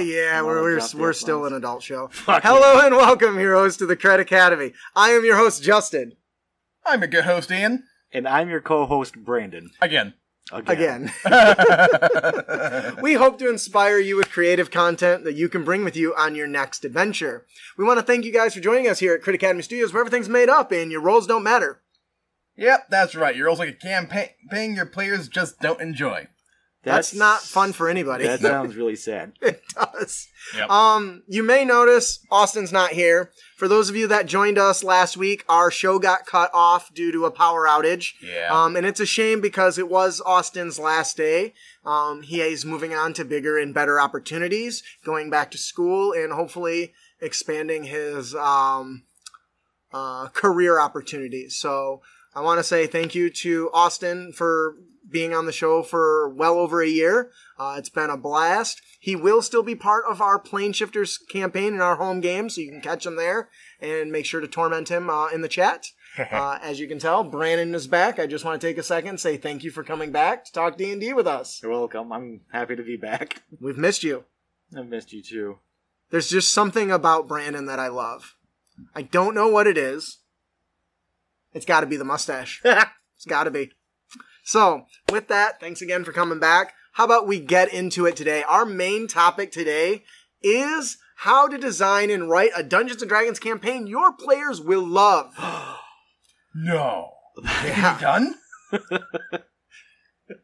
Uh, yeah, we're we're, we're still F-bombs? an adult show. Fuck Hello and welcome, heroes, to the Crit Academy. I am your host, Justin. I'm a good host, Ian. And I'm your co-host Brandon. Again. Again. Again. we hope to inspire you with creative content that you can bring with you on your next adventure. We want to thank you guys for joining us here at Crit Academy Studios, where everything's made up and your roles don't matter. yep, that's right. Your roles like a campaign your players just don't enjoy. That's, not fun for anybody. That sounds really sad. it does. Yep. Um, you may notice Austin's not here. For those of you that joined us last week, our show got cut off due to a power outage. Yeah. Um, and it's a shame because it was Austin's last day. Um, he is moving on to bigger and better opportunities, going back to school, and hopefully expanding his um, uh, career opportunities. So I want to say thank you to Austin for being on the show for well over a year. Uh, it's been a blast. He will still be part of our Plane Shifters campaign in our home game, so you can catch him there and make sure to torment him uh, in the chat. Uh, as you can tell, Brandon is back. I just want to take a second and say thank you for coming back to talk D and D with us. You're welcome. I'm happy to be back. We've missed you. I've missed you too. There's just something about Brandon that I love. I don't know what it is. It's got to be the mustache. it's got to be. So, with that, thanks again for coming back. How about we get into it today? Our main topic today is how to design and write a Dungeons and Dragons campaign your players will love. no. Yeah. Done?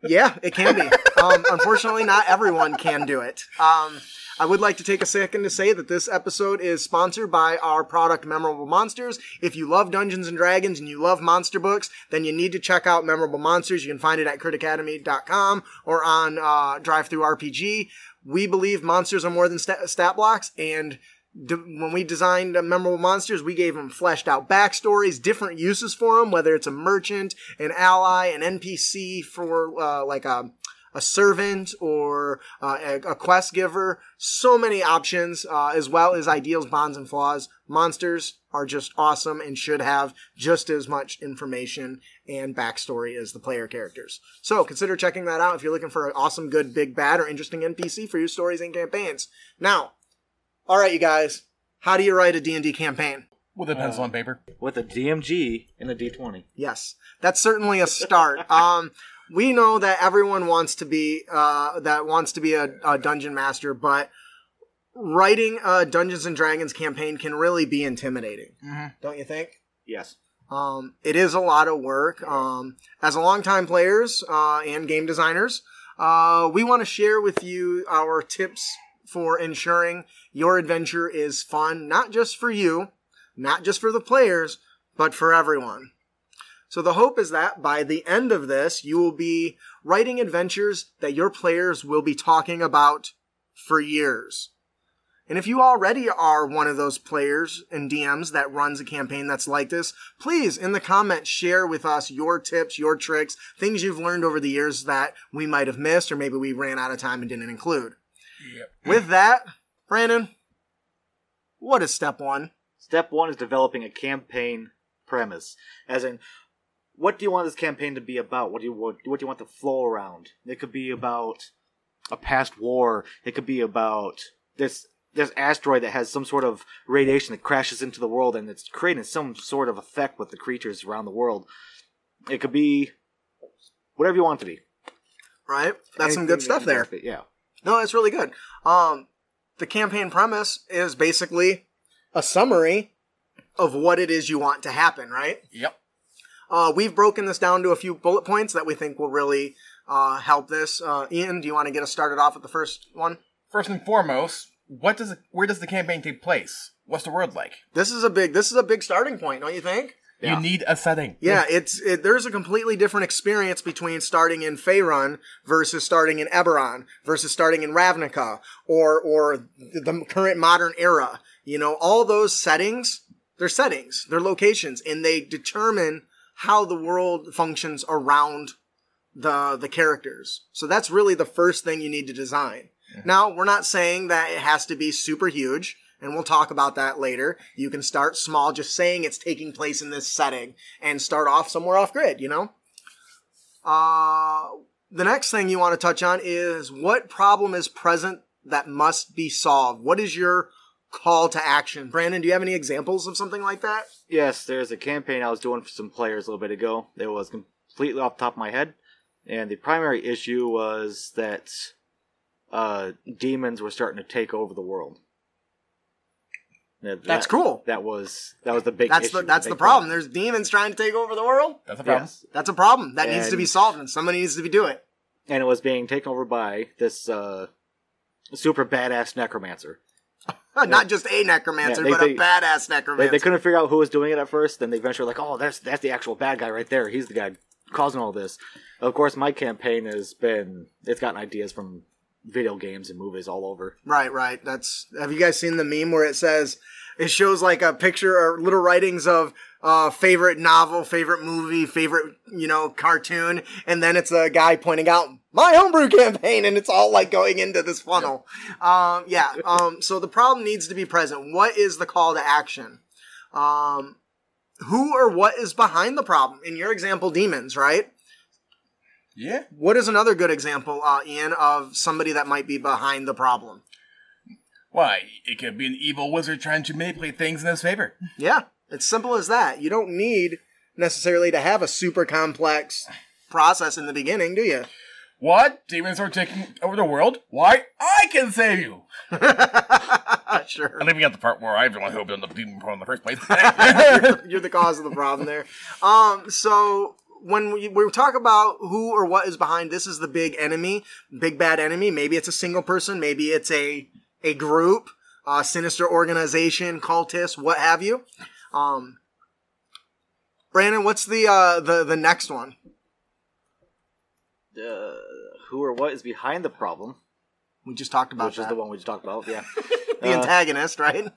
Yeah, it can be. Um, unfortunately, not everyone can do it. Um, I would like to take a second to say that this episode is sponsored by our product Memorable Monsters. If you love Dungeons and Dragons and you love monster books, then you need to check out Memorable Monsters. You can find it at critacademy.com or on uh, DriveThruRPG. We believe monsters are more than stat, stat blocks, and d- when we designed memorable monsters, we gave them fleshed out backstories, different uses for them, whether it's a merchant, an ally, an NPC for uh, like a a servant or uh, a, a quest giver. So many options, uh, as well as ideals, bonds, and flaws. Monsters are just awesome and should have just as much information and backstory as the player characters. So consider checking that out if you're looking for an awesome, good, big, bad, or interesting NPC for your stories and campaigns. Now, all right, you guys, how do you write a D&D campaign? With a pencil and paper. With a DMG and a D20. Yes, that's certainly a start. um, we know that everyone wants to be uh, that wants to be a, a dungeon master, but writing a Dungeons and Dragons campaign can really be intimidating, Mhm. don't you think? Yes. Um, it is a lot of work. Um, as a longtime players uh, and game designers, uh, we want to share with you our tips for ensuring your adventure is fun, not just for you, not just for the players, but for everyone. So the hope is that by the end of this, you will be writing adventures that your players will be talking about for years. And if you already are one of those players and DMs that runs a campaign that's like this, please in the comments share with us your tips, your tricks, things you've learned over the years that we might have missed or maybe we ran out of time and didn't include. Yep. With that, Brandon, what is step one? Step one is developing a campaign premise. As in, what do you want this campaign to be about? What do you what, what do you want the flow around? It could be about a past war. It could be about this this asteroid that has some sort of radiation that crashes into the world and it's creating some sort of effect with the creatures around the world. It could be whatever you want it to be. Right? That's some good stuff there. can Yeah. No, it's really good. Um, the campaign premise is basically a summary of what it is you want to happen, right? Yep. Uh, we've broken this down to a few bullet points that we think will really uh, help this. Uh, Ian, do you want to get us started off with the first one? First and foremost, what does it, where does the campaign take place? What's the world like? This is a big this is a big starting point, don't you think? Yeah. You need a setting. Yeah, it's it, there's a completely different experience between starting in Faerun versus starting in Eberron versus starting in Ravnica or or the, the current modern era. You know, all those settings, they're settings, they're locations, and they determine how the world functions around the the characters. So that's really the first thing you need to design. Now, we're not saying that it has to be super huge, and we'll talk about that later. You can start small, just saying it's taking place in this setting, and start off somewhere off grid, you know? Uh, the next thing you want to touch on is what problem is present that must be solved. What is your call to action? Brandon, do you have any examples of something like that? Yes, there's a campaign I was doing for some players a little bit ago. It was completely off the top of my head, and the primary issue was that uh, demons were starting to take over the world. That- That's that- cool. That was that was the big. That's issue, the that's big the problem. There's demons trying to take over the world. That's a problem. Yes, That's a problem that needs to be solved, and somebody needs to be do it. and it was being taken over by this uh, super badass necromancer. Not just a necromancer, Yeah, they- but they- a badass They, necromancer. they couldn't figure out who was doing it at first. Then they eventually were like, oh, that's that's the actual bad guy right there. He's the guy causing all this. Of course, my campaign has been it's gotten ideas from video games and movies all over. Right, right. That's. Have you guys seen the meme where it says it shows like a picture or little writings of uh, favorite novel, favorite movie, favorite you know cartoon, and then it's a guy pointing out my homebrew campaign, and it's all like going into this funnel. Um, yeah. Um, so the problem needs to be present. What is the call to action? Um, who or what is behind the problem? In your example, demons, right? Yeah. What is another good example, uh, Ian, of somebody that might be behind the problem? Why? It could be an evil wizard trying to manipulate things in his favor. Yeah, it's simple as that. You don't need necessarily to have a super complex process in the beginning, do you? What? Demons are taking over the world? Why? I can save you! sure. I'm leaving out the part where I everyone who opened the demon portal in the first place. You're the cause of the problem there. Um, so when we, we talk about who or what is behind this is the big enemy, big bad enemy. Maybe it's a single person, maybe it's a a group, a sinister organization, cultists, what have you. Um, Brandon, what's the uh, the the next one? Uh, who or what is behind the problem? We just talked about which is the one we just talked about. Yeah. the Uh, antagonist, right?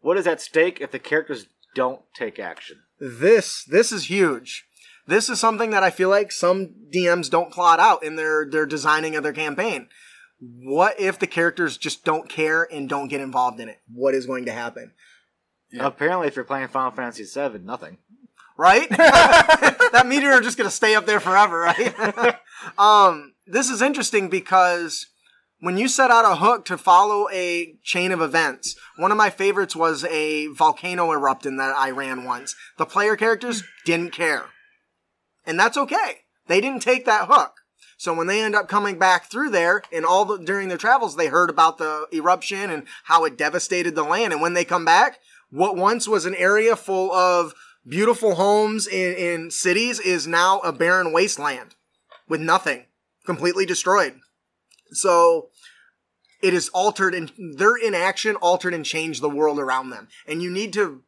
what is at stake if the characters don't take action? This this is huge. This is something that I feel like some DMs don't plot out in their their designing of their campaign. What if the characters just don't care and don't get involved in it? What is going to happen? Yeah. Apparently, if you're playing Final Fantasy VII, nothing. Right? that meteor is just gonna stay up there forever, right? um, this is interesting because when you set out a hook to follow a chain of events, one of my favorites was a volcano erupting that I ran once. The player characters didn't care. And that's okay. They didn't take that hook. So when they end up coming back through there and all the, during their travels, they heard about the eruption and how it devastated the land. And when they come back, what once was an area full of beautiful homes in, in cities is now a barren wasteland with nothing, completely destroyed. So it is altered and their inaction altered and changed the world around them. And you need to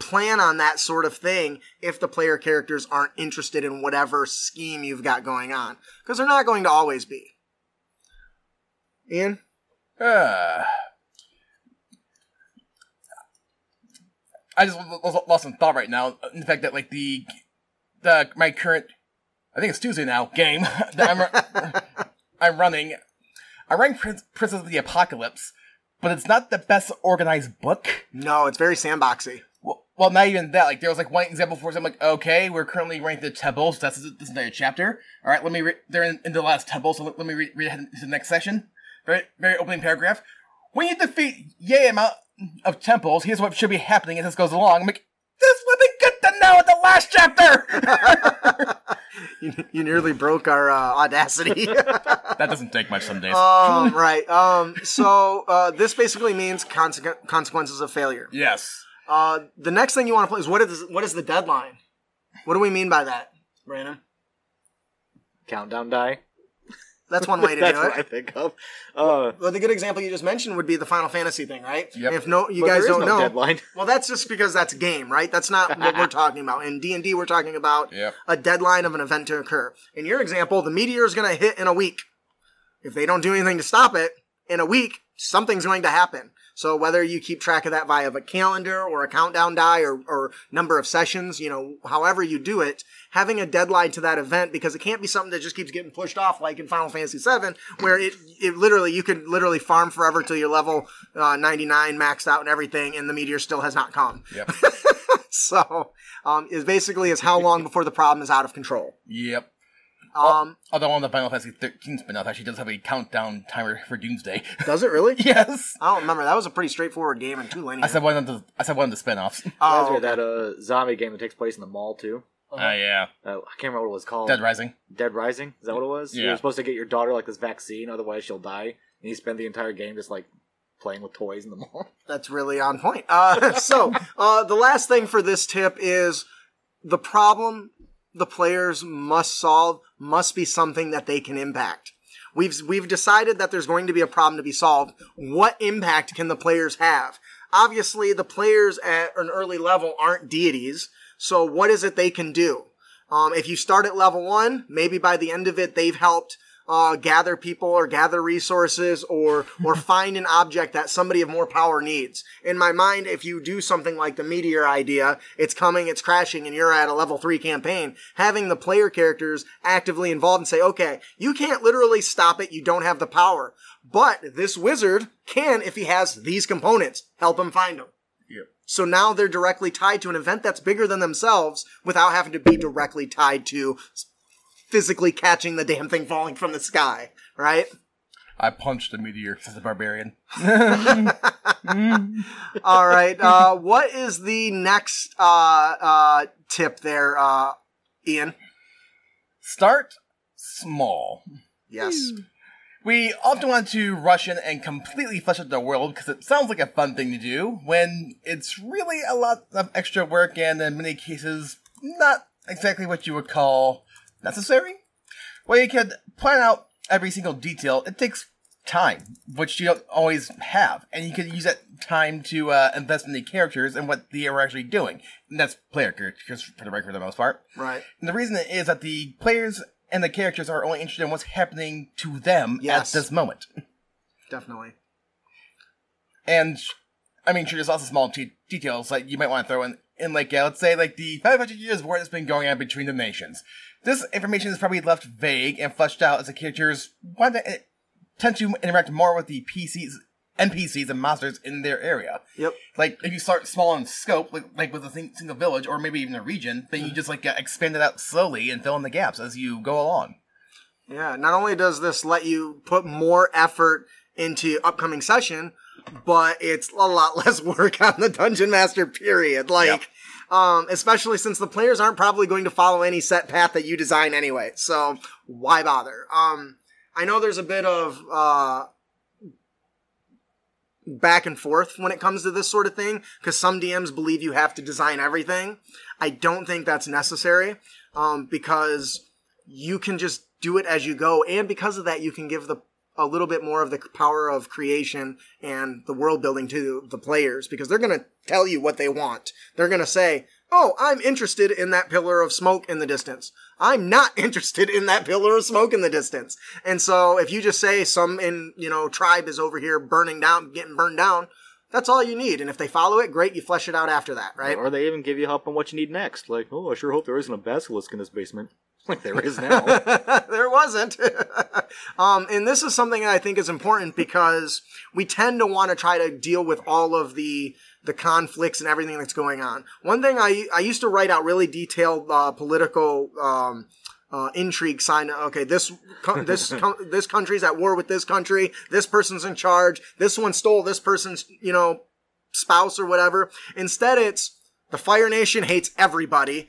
plan on that sort of thing if the player characters aren't interested in whatever scheme you've got going on. Because they're not going to always be. Ian? Uh, I just lo- lo- lost some thought right now. In the fact that like the the my current, I think it's Tuesday now game that I'm I'm running. I ran Prince, Princess of the Apocalypse, but it's not the best organized book. No, it's very sandboxy. Well, not even that. Like there was like one example for I'm like, okay, we're currently ranked the temple, so that's this entire chapter. All right, let me. Re- they're in, in the last temple, so let, let me re- read ahead to the next section. Very very opening paragraph. When you defeat yay amount of temples, here's what should be happening as this goes along. I'm like, this would be good to know in the last chapter. You, you nearly broke our uh, audacity. that doesn't take much some days. um, right. Um, so uh, this basically means consequ- consequences of failure. yes. Uh, the next thing you want to play is what is what is the deadline? What do we mean by that, Brandon? Countdown die. That's one way to That's do what I think of. Uh, Well, the good example you just mentioned would be the Final Fantasy thing, right? Yep. If no, you but guys there is don't no know. deadline. Well, that's just because that's a game, right? That's not what we're talking about. In D and D, we're talking about Yep. a deadline of an event to occur. In your example, the meteor is going to hit in a week. If they don't do anything to stop it in a week, something's going to happen. So whether you keep track of that via a calendar or a countdown die or, or number of sessions, you know, however you do it, having a deadline to that event because it can't be something that just keeps getting pushed off like in Final Fantasy VII, where it, it literally, you could literally farm forever till you're level uh, 99 maxed out and everything and the meteor still has not come. Yep. So, um, is basically is how long before the problem is out of control. yep. Um, Although on the Final Fantasy 13 spin-off actually does have a countdown timer for Doomsday. does it really? yes. I don't remember. That was a pretty straightforward game and too linear. I said one of the I said one of the spin-offs. oh, That's right, that uh, zombie game that takes place in the mall too. Oh yeah. Uh, I can't remember what it was called. Dead Rising. Dead Rising. Is that what it was? Yeah. You're supposed to get your daughter like this vaccine, otherwise she'll die. And you spend the entire game just like playing with toys in the mall. That's really on point. Uh, so, uh, the last thing for this tip is the problem the players must solve must be something that they can impact. We've we've decided that there's going to be a problem to be solved. What impact can the players have? Obviously, the players at an early level aren't deities. So, what is it they can do? Um, if you start at level one, maybe by the end of it, they've helped uh, gather people or gather resources or or find an object that somebody of more power needs. In my mind, if you do something like the meteor idea, it's coming, it's crashing, and you're at a level three campaign, having the player characters actively involved and say, okay, you can't literally stop it, you don't have the power. But this wizard can, if he has these components, help him find them. Yep. So now they're directly tied to an event that's bigger than themselves without having to be directly tied to physically catching the damn thing falling from the sky, right? I punched a meteor, says the barbarian. All right. Uh, what is the next uh, uh, tip there, uh, Ian? Start small. Yes. We often want to rush in and completely flesh out the world because it sounds like a fun thing to do when it's really a lot of extra work and in many cases not exactly what you would call necessary. While you can plan out every single detail, it takes time, which you don't always have, and you can use that time to uh, invest in the characters and what they are actually doing. And that's player characters for the record, for the most part. Right. And the reason is that the players and the characters are only interested in what's happening to them Yes. at this moment. Definitely. And I mean, sure, there's lots of small te- details like you might want to throw in, in like uh, let's say like the 500 years war that's been going on between the nations. This information is probably left vague and fleshed out as the characters want to uh, tend to interact more with the PCs, NPCs, and monsters in their area. Yep. Like if you start small in scope, like, like with a thing, single village or maybe even a region, then you just like expand it out slowly and fill in the gaps as you go along. Yeah. Not only does this let you put more effort into upcoming session, but it's a lot less work on the dungeon master. Period. Like. Um, especially since the players aren't probably going to follow any set path that you design anyway. So why bother? Um, I know there's a bit of, uh, back and forth when it comes to this sort of thing because some DMs believe you have to design everything. I don't think that's necessary um, because you can just do it as you go, and because of that, you can give the a little bit more of the power of creation and the world building to the players because they're going to tell you what they want. They're going to say, "Oh, I'm interested in that pillar of smoke in the distance. I'm not interested in that pillar of smoke in the distance." And so, if you just say some in you know tribe is over here burning down, getting burned down, that's all you need. And if they follow it, great. You flesh it out after that, right? Or they even give you help on what you need next. Like, oh, I sure hope there isn't a basilisk in this basement. Like there is now. there wasn't. um, and this is something that I think is important because we tend to want to try to deal with all of the the conflicts and everything that's going on. One thing I I used to write out really detailed uh, political. Um, uh, intrigue sign. Okay, this co- this co- this country's at war with this country. This person's in charge. This one stole this person's you know spouse or whatever. Instead, it's the Fire Nation hates everybody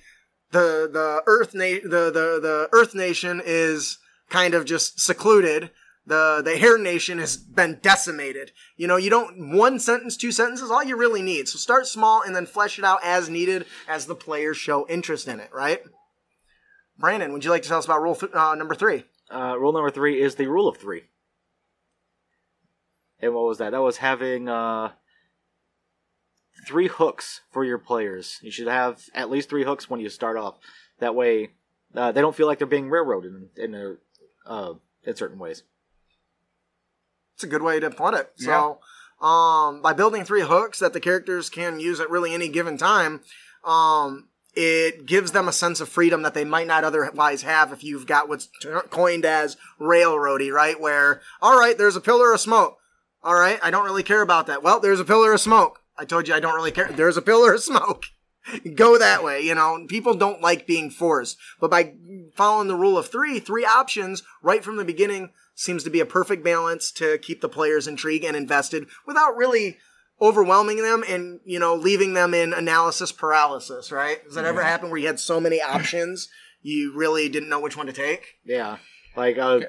the the Earth na- the, the the Earth Nation is kind of just secluded. The the Air Nation has been decimated. You know, you don't one sentence, two sentences, all you really need. So start small and then flesh it out as needed as the players show interest in it. Right? Brandon, would you like to tell us about rule th- uh, number three? uh, rule number three is the rule of three. And what was that? That was having uh, three hooks for your players. You should have at least three hooks when you start off. That way, uh, they don't feel like they're being railroaded in in, a, uh, in certain ways. It's a good way to put it. So, um, by building three hooks that the characters can use at really any given time, um, it gives them a sense of freedom that they might not otherwise have if you've got what's coined as railroady, right? Where, all right, there's a pillar of smoke. All right, I don't really care about that. Well, there's a pillar of smoke. I told you I don't really care. There's a pillar of smoke. go that way. You know, people don't like being forced, but by following the rule of three, three options right from the beginning seems to be a perfect balance to keep the players intrigued and invested without really overwhelming them and you know leaving them in analysis paralysis. Right? Does that ever happen where you had so many options you really didn't know which one to take? Yeah, like uh,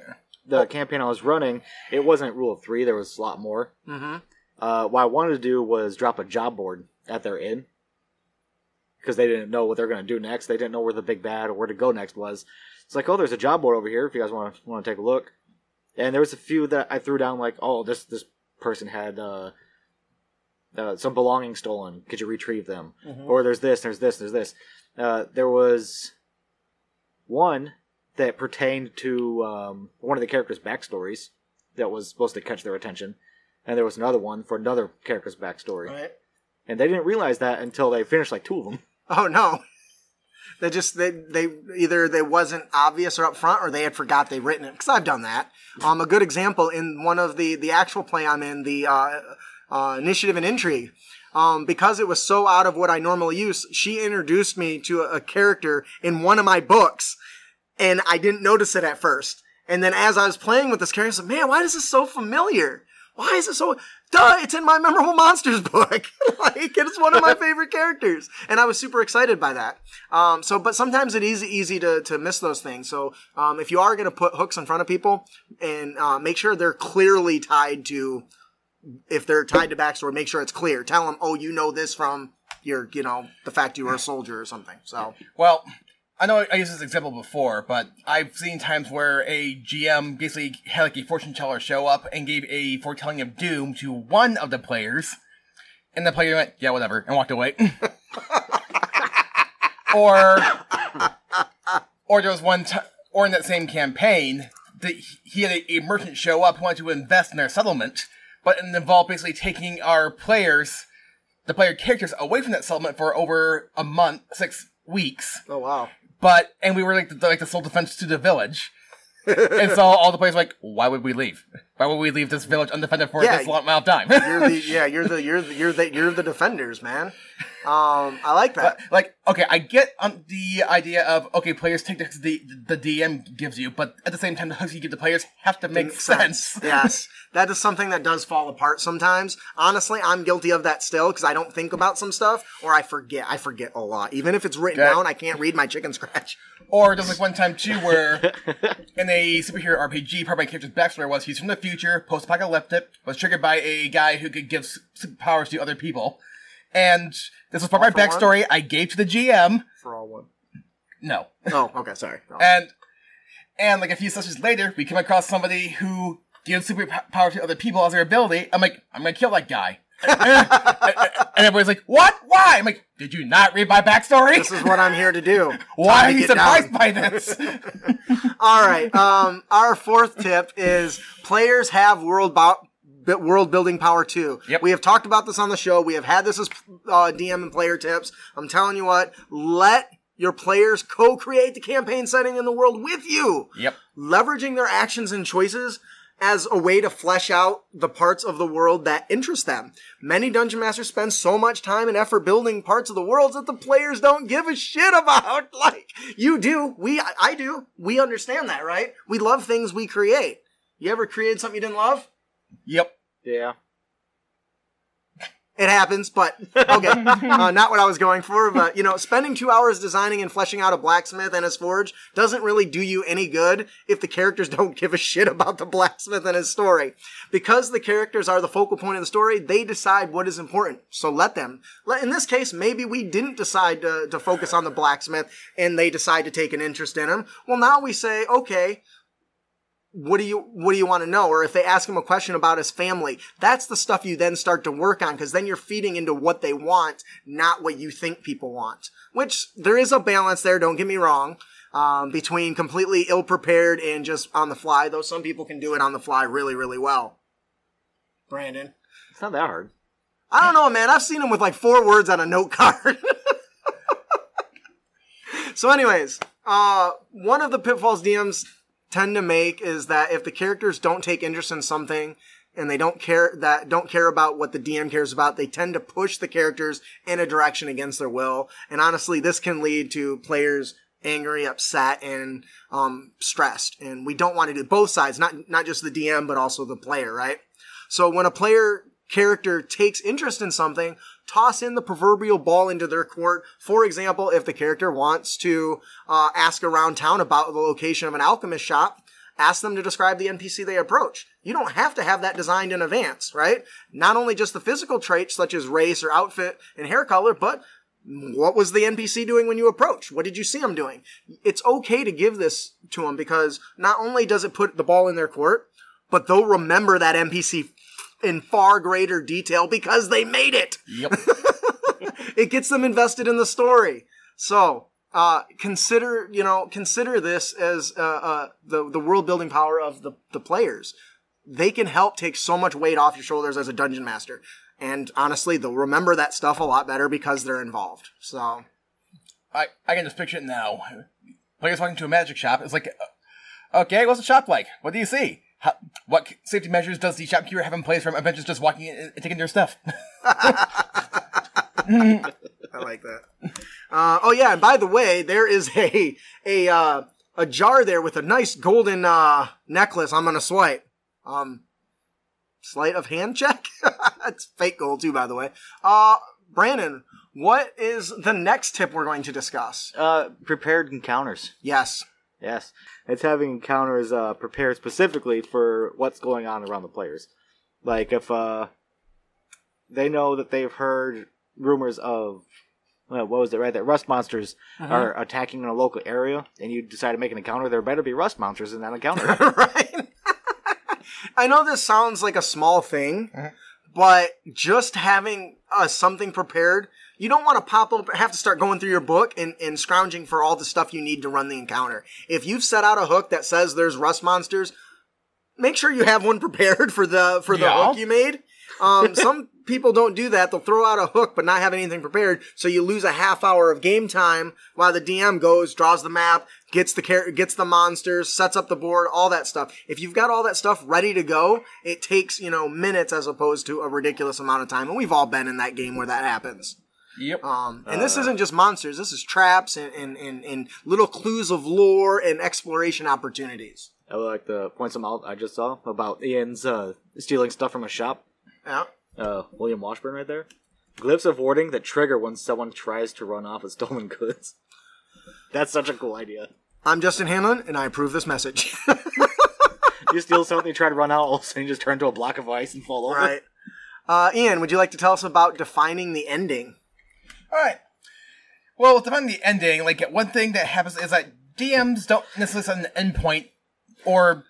the campaign I was running, it wasn't rule of three. There was a lot more. Mm-hmm. Uh, what I wanted to do was drop a job board at their inn because they didn't know what they're going to do next. They didn't know where the big bad or where to go next was. It's like, oh, there's a job board over here if you guys want to want to take a look. And there was a few that I threw down, like, oh, this this person had uh, uh, some belongings stolen. Could you retrieve them? Or there's this, there's this, there's this. Uh, there was one that pertained to um, one of the characters' backstories that was supposed to catch their attention, and there was another one for another character's backstory, Right. and they didn't realize that until they finished like two of them. Oh no. They just they they either they wasn't obvious or upfront or they had forgot they written it because I've done that. Um, a good example in one of the the actual play I'm in the uh, uh, initiative and intrigue. Um, because it was so out of what I normally use, she introduced me to a, a character in one of my books, and I didn't notice it at first. And then as I was playing with this character, I said, "Man, why is this so familiar? Why is it so? Duh! It's in my memorable monsters book. like it's one of my favorite characters, and I was super excited by that. Um, so, but sometimes it is easy to to miss those things. So, um, if you are going to put hooks in front of people, and uh, make sure they're clearly tied to, if they're tied to backstory, make sure it's clear. Tell them, oh, you know this from your, you know, the fact you were a soldier or something. So, Well, I know I used this example before, but I've seen times where a GM basically had like a fortune teller show up and gave a foretelling of doom to one of the players, and the player went, "Yeah, whatever," and walked away. or, or there was one, t- or in that same campaign, that he had a, a merchant show up who wanted to invest in their settlement, but it involved basically taking our players, the player characters, away from that settlement for over a month, six weeks oh wow, but and we were like the, like the sole defense to the village. and so all the players were like, why would we leave? Why would we leave this village undefended for Yeah, this long amount of time? you're the yeah, you're the you're the you're the you're the defenders, man. Um, I like that. like, okay, I get um, the idea of okay, players take the the DM gives you, but at the same time, the hooks you give the players have to make Makes sense. yes, that is something that does fall apart sometimes. Honestly, I'm guilty of that still because I don't think about some stuff or I forget. I forget a lot. Even if it's written Okay. down, I can't read my chicken scratch. Or there's like one time too where in a superhero RPG, part of my character's backstory was he's from the future, post-apocalyptic, was triggered by a guy who could give s- superpowers to other people. And this was part of my backstory I gave to the GM. For all one. No. Oh, okay, sorry. Oh. And and like a few sessions later, we come across somebody who gives superpower to other people as their ability. I'm like, I'm gonna kill that guy. and everybody's like, what? Why? I'm like, did you not read my backstory? This is what I'm here to do. Why are you get down. surprised by this? All right. Um, our fourth tip is players have world bo- world building power too. Yep. We have talked about this on the show. We have had this as uh, DM and player tips. I'm telling you what, let your players co-create the campaign setting in the world with you. yep. Leveraging their actions and choices as a way to flesh out the parts of the world that interest them. Many dungeon masters spend so much time and effort building parts of the worlds that the players don't give a shit about. Like you do, we I- I do. We understand that, right? We love things we create. You ever created something you didn't love? Yep. Yeah. It happens, but okay, uh, not what I was going for. But you know, spending two hours designing and fleshing out a blacksmith and his forge doesn't really do you any good if the characters don't give a shit about the blacksmith and his story. Because the characters are the focal point of the story, they decide what is important. So let them. In this case, maybe we didn't decide to, to focus on the blacksmith, and they decide to take an interest in him. Well, now we say, okay, what do you what do you want to know or if they ask him a question about his family that's the stuff you then start to work on because then you're feeding into what they want not what you think people want which there is a balance there don't get me wrong um, between completely ill prepared and just on the fly though some people can do it on the fly really really well brandon It's not that hard. I don't know, man. I've seen him with like four words on a note card. so, anyways, uh, one of the pitfalls DMs tend to make is that if the characters don't take interest in something, and they don't care that don't care about what the DM cares about. They tend to push the characters in a direction against their will. And honestly, this can lead to players angry, upset, and um, stressed. And we don't want to do both sides, not not just the DM, but also the player, right? So when a player character takes interest in something, toss in the proverbial ball into their court. For example, if the character wants to uh, ask around town about the location of an alchemist shop, ask them to describe the NPC they approach. You don't have to have that designed in advance, right? Not only just the physical traits such as race or outfit and hair color, but what was the NPC doing when you approached? What did you see him doing? It's okay to give this to them because not only does it put the ball in their court, but they'll remember that NPC in far greater detail because they made it. Yep. it gets them invested in the story. So, uh, consider, you know, consider this as, uh, uh, the, the world building power of the, the players. They can help take so much weight off your shoulders as a dungeon master. And honestly, they'll remember that stuff a lot better because they're involved. So, I, I can just picture it now. Players walking to a magic shop. It's like, uh, okay, what's the shop like? What do you see? How, what safety measures does the shopkeeper have in place from adventurers just walking in and taking their stuff? I like that. Uh, oh yeah, and by the way, there is a a uh, a jar there with a nice golden uh, necklace. I'm gonna swipe. Um, sleight of hand check. That's fake gold too, by the way. Uh, Brandon, what is the next tip we're going to discuss? Uh, prepared encounters. Yes. Yes, it's having encounters uh, prepared specifically for what's going on around the players. Like if uh, they know that they've heard rumors of well, what was it right? That rust monsters are attacking in a local area, and you decide to make an encounter. There better be rust monsters in that encounter. right? I know this sounds like a small thing, but just having uh, something prepared, you don't want to pop up, have to start going through your book and, and scrounging for all the stuff you need to run the encounter. If you've set out a hook that says there's rust monsters, make sure you have one prepared for the for the Yeah. hook you made. Um, some people don't do that; they'll throw out a hook but not have anything prepared, so you lose a half hour of game time while the DM goes, draws the map, gets the char- gets the monsters, sets up the board, all that stuff. If you've got all that stuff ready to go, it takes you know minutes as opposed to a ridiculous amount of time, and we've all been in that game where that happens. Yep. Um, and this isn't just monsters; this is traps and, and, and, and little clues of lore and exploration opportunities. I would like to point some out I just saw about Ian's uh, stealing stuff from a shop. Yeah. Uh, William Washburn right there. Glyphs of warding that trigger when someone tries to run off with stolen goods. That's such a cool idea. I'm Justin Hanlon, and I approve this message. You steal something, you try to run out, all of a sudden you just turn to a block of ice and fall over. right. Uh, Ian, would you like to tell us about defining the ending? All right. Well, depending on the ending, like one thing that happens is that DMs don't necessarily set an endpoint or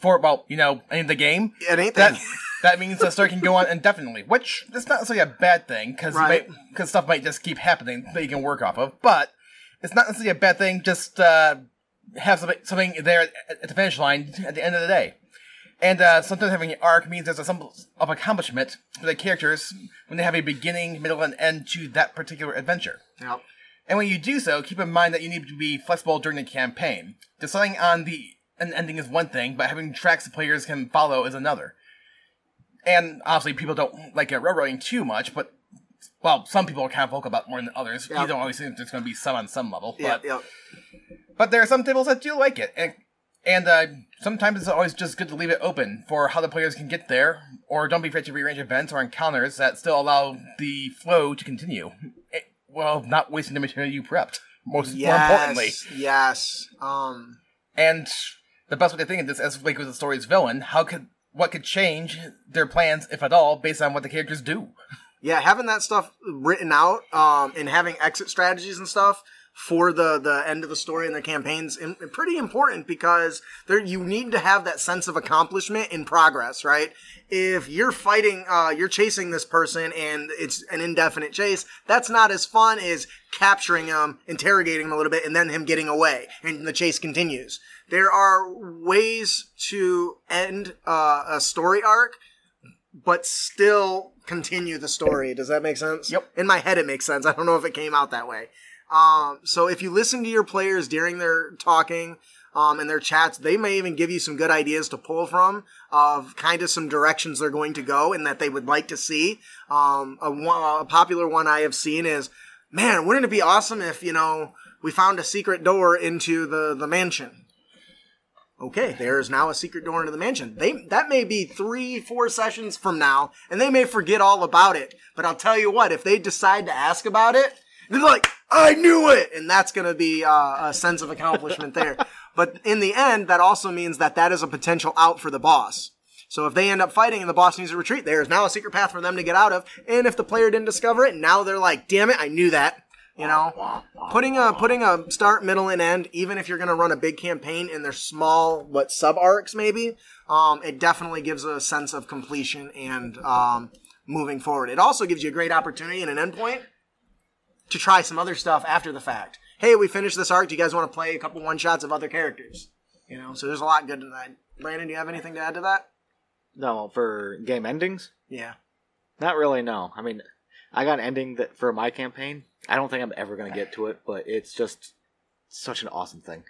for well, you know, end the game. It ain't That that. means the story can go on indefinitely, which is not necessarily a bad thing because Right. because stuff might just keep happening that you can work off of. But it's not necessarily a bad thing. Just uh, have something something there at the finish line at the end of the day. And uh, sometimes having an arc means there's a some of accomplishment for the characters when they have a beginning, middle, and end to that particular adventure. Yep. And when you do so, keep in mind that you need to be flexible during the campaign. Deciding on the an ending is one thing, but having tracks the players can follow is another. And obviously, people don't like railroading too much, but well, some people are kind of vocal about it more than others. Yeah. You don't always think there's going to be some on some level, Yep. but Yep. but there are some tables that do like it, and and uh, sometimes it's always just good to leave it open for how the players can get there, or don't be afraid to rearrange events or encounters that still allow the flow to continue. It, well, not wasting the material you prepped. Most more importantly, Yes. Yes. Um. and the best way to think of this as like with the story's villain, how could what could change their plans, if at all, based on what the characters do? Yeah, having that stuff written out, um, and having exit strategies and stuff for the the end of the story and the campaigns, pretty important because there you need to have that sense of accomplishment in progress, right? If you're fighting, uh, you're chasing this person and it's an indefinite chase, that's not as fun as capturing him, interrogating him a little bit, and then him getting away, and the chase continues. There are ways to end uh, a story arc but still continue the story. Does that make sense? Yep. In my head, it makes sense. I don't know if it came out that way. Um, so if you listen to your players during their talking, um, in their chats. They may even give you some good ideas to pull from of kind of some directions they're going to go and that they would like to see. Um, a, a popular one I have seen is, man, wouldn't it be awesome if, you know, we found a secret door into the, the mansion? okay, there is now a secret door into the mansion. They that may be three, four sessions from now, and they may forget all about it. But I'll tell you what, if they decide to ask about it, they're like, "I knew it," and that's going to be uh, a sense of accomplishment there. but in the end, that also means that that is a potential out for the boss. So if they end up fighting and the boss needs to retreat, there is now a secret path for them to get out of. And if the player didn't discover it, now they're like, "Damn it, I knew that." You know, putting a putting a start, middle, and end, even if you're going to run a big campaign in their small what sub arcs maybe, um, it definitely gives a sense of completion and um, moving forward. It also gives you a great opportunity and an endpoint to try some other stuff after the fact. Hey, we finished this arc. Do you guys want to play a couple one shots of other characters? You know, so there's a lot good in that. Brandon, do you have anything to add to that? No, for game endings, Yeah. not really. No, I mean, I got an ending that for my campaign. I don't think I'm ever gonna get to it, but it's just such an awesome thing.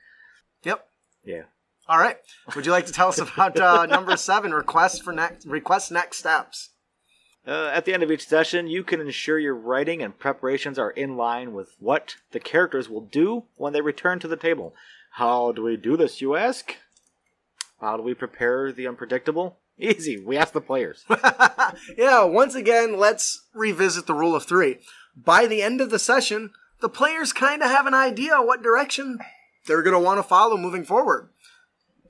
Yep. Yeah. All right. Would you like to tell us about uh, number seven? Requests for next request next steps. Uh, at the end of each session, you can ensure your writing and preparations are in line with what the characters will do when they return to the table. How do we do this, you ask? How do we prepare the unpredictable? Easy. We ask the players. yeah, once again, let's revisit the rule of three. By the end of the session, the players kind of have an idea what direction they're going to want to follow moving forward.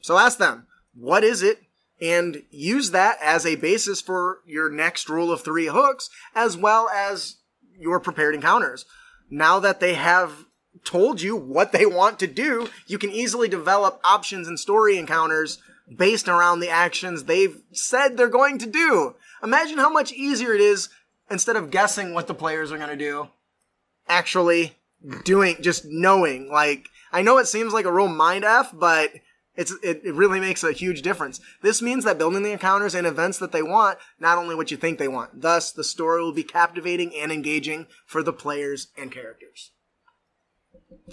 So ask them, what is it? And use that as a basis for your next rule of three hooks, as well as your prepared encounters. Now that they have told you what they want to do, you can easily develop options and story encounters based around the actions they've said they're going to do. Imagine how much easier it is instead of guessing what the players are going to do, actually doing, just knowing. Like, I know it seems like a real mind F, but it's, it, it really makes a huge difference. This means that building the encounters and events that they want, not only what you think they want. Thus, the story will be captivating and engaging for the players and characters.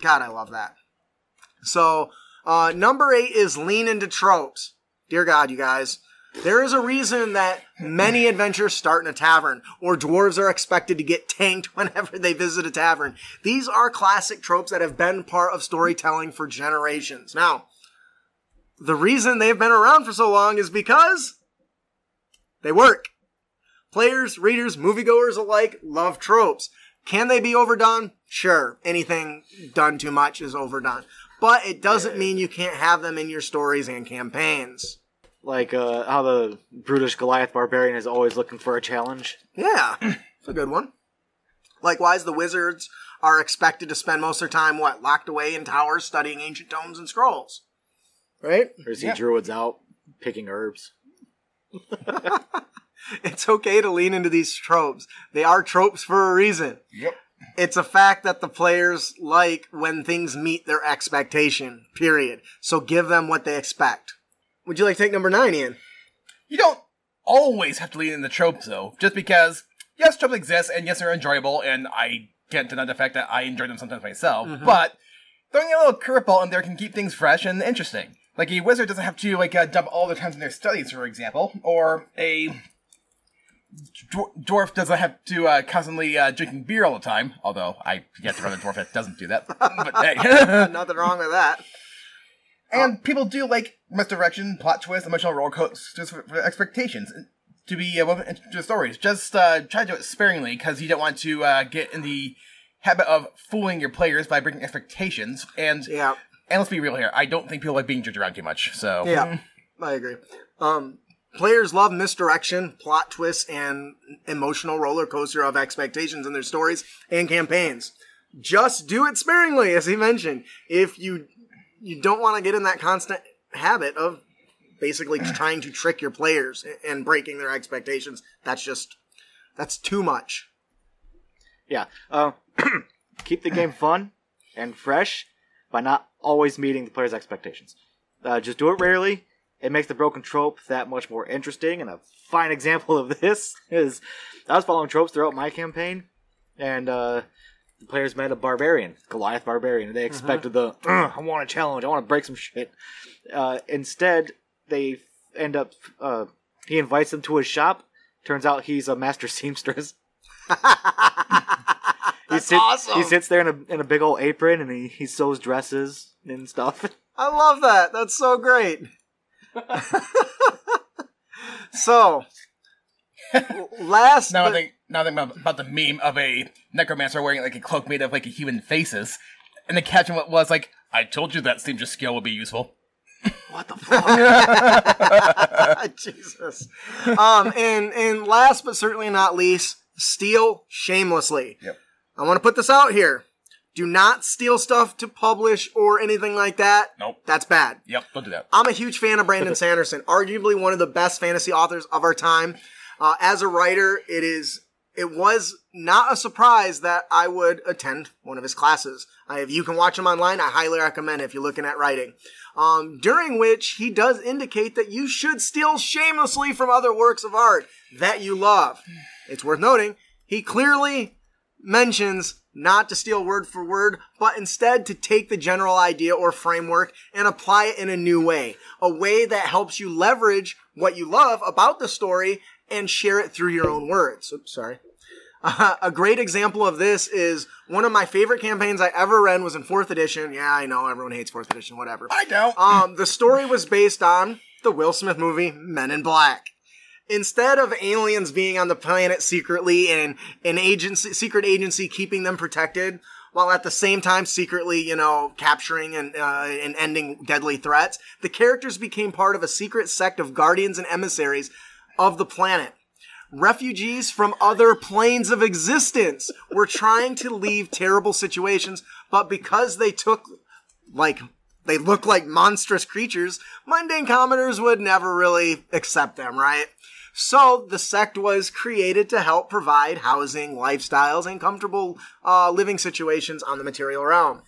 God, I love that. So, uh, number eight is lean into tropes. Dear God, you guys. There is a reason that many adventures start in a tavern, or dwarves are expected to get tanked whenever they visit a tavern. These are classic tropes that have been part of storytelling for generations. Now, the reason they've been around for so long is because they work. Players, readers, moviegoers alike love tropes. Can they be overdone? Sure. Anything done too much is overdone. But it doesn't mean you can't have them in your stories and campaigns. like uh, how the brutish Goliath barbarian is always looking for a challenge. Yeah, it's a good one. Likewise, the wizards are expected to spend most of their time, what, locked away in towers studying ancient tomes and scrolls. Right? Or see Yeah. druids out picking herbs. It's okay to lean into these tropes. They are tropes for a reason. Yep. It's a fact that the players like when things meet their expectation, period. So give them what they expect. Would you like to take number nine, Ian? You don't always have to lean in the tropes, though, just because, yes, tropes exist, and yes, they're enjoyable, and I can't deny the fact that I enjoy them sometimes myself, mm-hmm. but throwing a little curveball in there can keep things fresh and interesting. Like, a wizard doesn't have to, like, uh, dump all their time in their studies, for example, or a dwarf doesn't have to uh, constantly uh, drinking beer all the time, although I get to run a dwarf that doesn't do that. but hey. Nothing wrong with that. And people do like misdirection, plot twist, emotional roller coasters for, for expectations to be uh, woven into the stories. Just uh, try to do it sparingly because you don't want to uh, get in the habit of fooling your players by breaking expectations. And Yeah. And let's be real here, I don't think people like being jerked around too much. So Yeah, I agree. Um, players love misdirection, plot twists, and emotional roller coaster of expectations in their stories and campaigns. Just do it sparingly, as he mentioned. If you you don't want to get in that constant habit of basically trying to trick your players and breaking their expectations, that's just that's too much. Yeah. Uh, keep the game fun and fresh by not always meeting the player's expectations. Uh, just do it rarely. It makes the broken trope that much more interesting. And a fine example of this is I was following tropes throughout my campaign, and uh, the players met a barbarian, Goliath barbarian, and they expected the I want a challenge, I want to break some shit. Uh, instead, they end up. Uh, he invites them to his shop. Turns out he's a master seamstress. he sit- awesome. He sits there in a in a big old apron and he, he sews dresses and stuff. I love that. That's so great. so, last Now I think now I think about, about the meme of a necromancer wearing like a cloak made of like a human faces, and the caption wa- was like, "I told you that seamstress skill would be useful." what the fuck? Jesus. Um, and and last but certainly not least, steal shamelessly. Yep. I want to put this out here. Do not steal stuff to publish or anything like that. Nope. That's bad. Yep, don't do that. I'm a huge fan of Brandon Sanderson, arguably one of the best fantasy authors of our time. Uh, as a writer, it is it was not a surprise that I would attend one of his classes. Uh, if you can watch him online, I highly recommend it if you're looking at writing. Um, during which he does indicate that you should steal shamelessly from other works of art that you love. It's worth noting he clearly mentions not to steal word for word, but instead to take the general idea or framework and apply it in a new way. A way that helps you leverage what you love about the story and share it through your own words. Oops, sorry. Uh, a great example of this is one of my favorite campaigns I ever read was in fourth edition. Yeah, I know everyone hates fourth edition, whatever. I don't. Um, the story was based on the Will Smith movie Men in Black. Instead of aliens being on the planet secretly and an agency, secret agency keeping them protected, while at the same time secretly, you know, capturing and uh, and ending deadly threats, the characters became part of a secret sect of guardians and emissaries of the planet. Refugees from other planes of existence were trying to leave terrible situations, but because they took like they look like monstrous creatures, mundane commoners would never really accept them, right? So the sect was created to help provide housing, lifestyles, and comfortable uh, living situations on the material realm,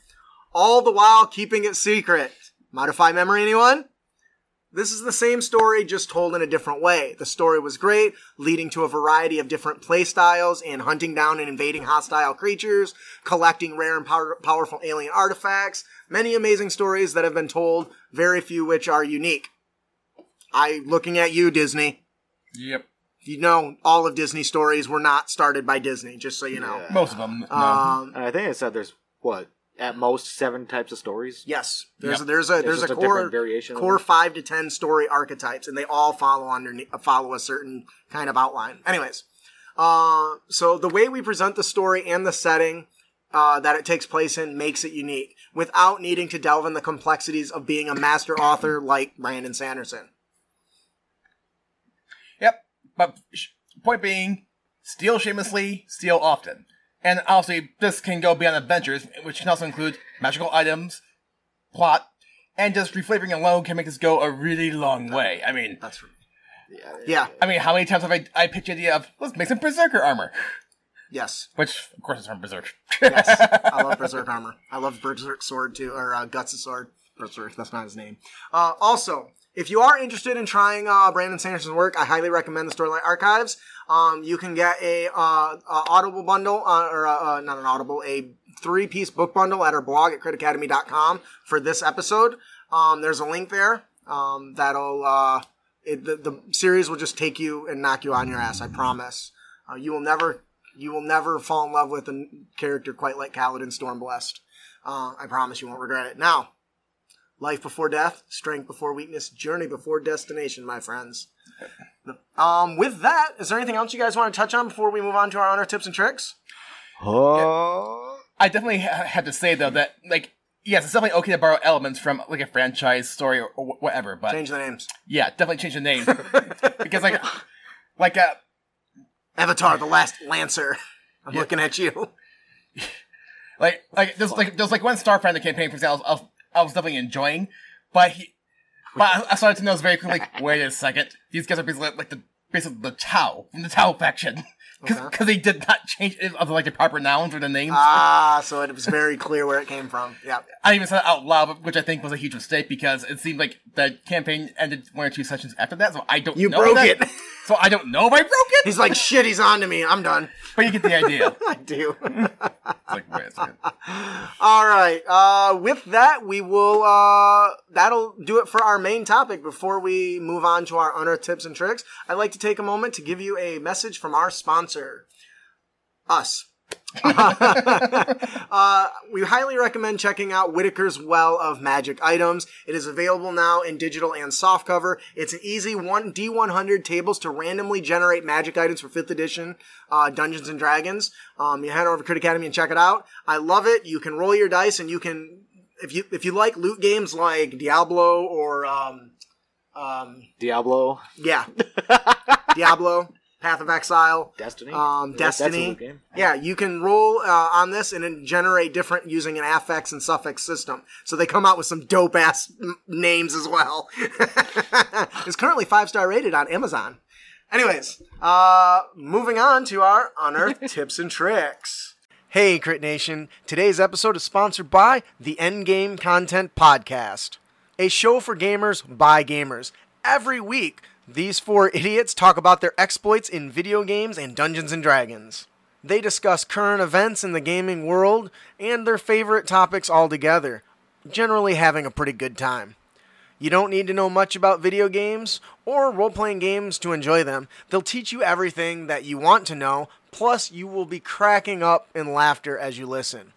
all the while keeping it secret. Modify memory, anyone? This is the same story, just told in a different way. The story was great, leading to a variety of different play styles in hunting down and invading hostile creatures, collecting rare and power- powerful alien artifacts, many amazing stories that have been told, very few which are unique. I, looking at you, Disney, yep. you know all of Disney stories were not started by Disney, just so you know. Yeah. Most of them. No. Um, And I think it said there's what at most seven types of stories. yes, there's Yep. there's a there's just a a core different variation of core them. five to ten story archetypes, and they all follow underneath follow a certain kind of outline. Anyways, uh, so the way we present the story and the setting uh, that it takes place in makes it unique, without needing to delve in the complexities of being a master author like Brandon Sanderson. Yep. But point being, steal shamelessly, steal often. And obviously, this can go beyond adventures, which can also include magical items, plot, and just reflavoring alone can make this go a really long way. I mean, That's Yeah. yeah, I mean, how many times have I, I pitched the idea of, let's make some berserker armor? yes. Which, of course, is from Berserk. Yes, I love Berserk armor. I love Berserk sword too, or uh, Guts' sword. Berserk, that's not his name. Uh, also, if you are interested in trying uh, Brandon Sanderson's work, I highly recommend the Stormlight Archives. Um, you can get a, uh, a Audible bundle, uh, or uh, uh, not an Audible, a three-piece book bundle at our blog at critacademy.com for this episode. Um, there's a link there um, that'll uh, it, the, the series will just take you and knock you on your ass. I promise. Uh, you will never you will never fall in love with a character quite like Kaladin Stormblessed. Uh, I promise you won't regret it. Now, life before death, strength before weakness, journey before destination, my friends. Um, with that, is there anything else you guys want to touch on before we move on to our honor tips and tricks? Oh. I definitely ha- have to say, though, that, like, yes, it's definitely okay to borrow elements from, like, a franchise story or, or whatever, but Change the names. yeah, definitely change the name. because, like, like, uh, Avatar, the Last Lancer. I'm looking at you. Like, like there's like there's like one Starfinder campaign for example, I was, I was definitely enjoying, but he, but I, I started to notice very quickly. Like, wait a second, these guys are basically like the basically the Tau from the Tau faction, because Okay. they did not change it of like the proper nouns or the names. Ah, so it was very clear where it came from. Yeah. I even said it out loud, which I think was a huge mistake because it seemed like the campaign ended one or two sessions after that. So I don't You broke that. it. So I don't know if I broke it, He's like, shit, he's on to me. I'm done. but you get the idea. I do. It's like, wait a second. All right. Uh, with that, we will. Uh, that'll do it for our main topic. Before we move on to our unearthed tips and tricks, I'd like to take a moment to give you a message from our sponsor, us. uh, we highly recommend checking out Whitaker's Well of Magic items. It is available now in digital and softcover. It's an easy one D100 tables to randomly generate magic items for 5th edition uh, Dungeons and Dragons. Um, you head over to Crit Academy and check it out. I love it. You can roll your dice and you can, if you if you like loot games like Diablo or um, um, Diablo, yeah, Diablo, Path of Exile, Destiny, um, Destiny. Yeah, you can roll uh, on this and then generate different using an affix and suffix system. So they come out with some dope ass m- names as well. it's currently five star rated on Amazon. Anyways, uh, moving on to our unearthed tips and tricks. Hey, Crit Nation! Today's episode is sponsored by the Endgame Content Podcast, a show for gamers by gamers. Every week, these four idiots talk about their exploits in video games and Dungeons and Dragons. They discuss current events in the gaming world and their favorite topics altogether, generally having a pretty good time. You don't need to know much about video games or role playing games to enjoy them. They'll teach you everything that you want to know, plus, you will be cracking up in laughter as you listen.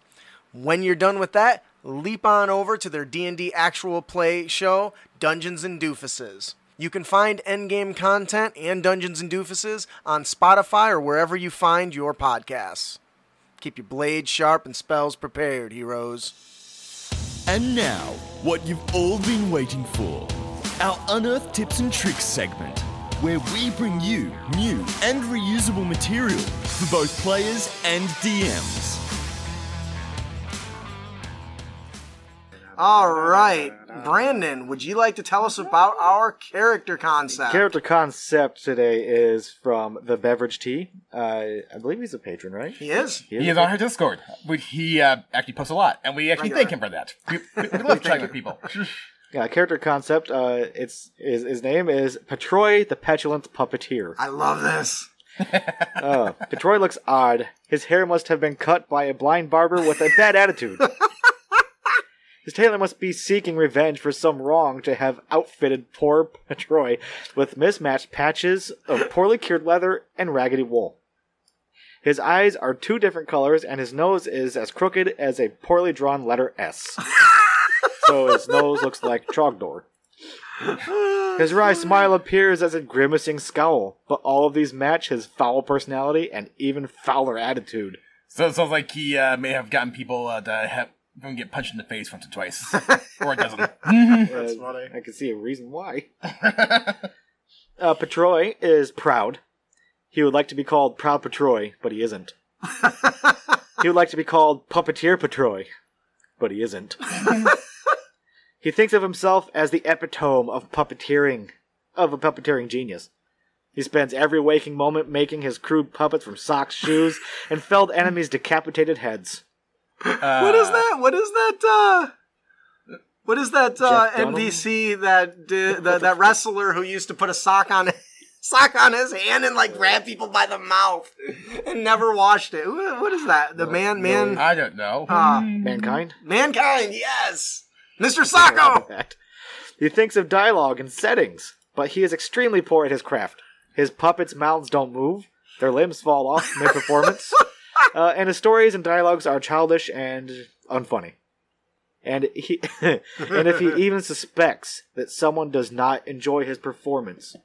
When you're done with that, leap on over to their D&D actual play show, Dungeons and Doofuses. You can find endgame content and Dungeons and Doofuses on Spotify or wherever you find your podcasts. Keep your blades sharp and spells prepared, heroes. And now, what you've all been waiting for our Unearthed Tips and Tricks segment, where we bring you new and reusable material for both players and DMs. All right, Brandon, would you like to tell us about our character concept? Character concept today is from the beverage tea. Uh, I believe he's a patron, right? he is. He He is on our Discord. We, he uh, actually posts a lot, and we actually thank him for that. We, we, we love chatting with people. Yeah, character concept. Uh, it's his, his name is Petroy the Petulant Puppeteer. I love this. Uh, Petroy looks odd. His hair must have been cut by a blind barber with a bad attitude. His tailor must be seeking revenge for some wrong to have outfitted poor Petroy with mismatched patches of poorly cured leather and raggedy wool. His eyes are two different colors, and his nose is as crooked as a poorly drawn letter S. so his nose looks like Trogdor. His wry smile appears as a grimacing scowl, but all of these match his foul personality and even fouler attitude. So it sounds like he uh, may have gotten people uh, to have them get punched in the face once or twice, or a dozen. That's funny. I can see a reason why. uh, Petroy is proud. He would like to be called Proud Petroy, but he isn't. he would like to be called Puppeteer Petroy, but he isn't. he thinks of himself as the epitome of puppeteering, of a puppeteering genius. He spends every waking moment making his crude puppets from socks, shoes, and felled enemies' decapitated heads. Uh, What is that? What is that? Uh, what is that uh, Jeff Dunham? NPC that did, the, that wrestler who used to put a sock on sock on his hand and like grab people by the mouth and never washed it? What is that? The man, man, I don't know. uh, Mankind? mankind. Yes, Mister Socko. that. He thinks of dialogue and settings, but he is extremely poor at his craft. His puppets' mouths don't move, their limbs fall off mid performance, uh, and his stories and dialogues are childish and unfunny. And he, and if he even suspects that someone does not enjoy his performance,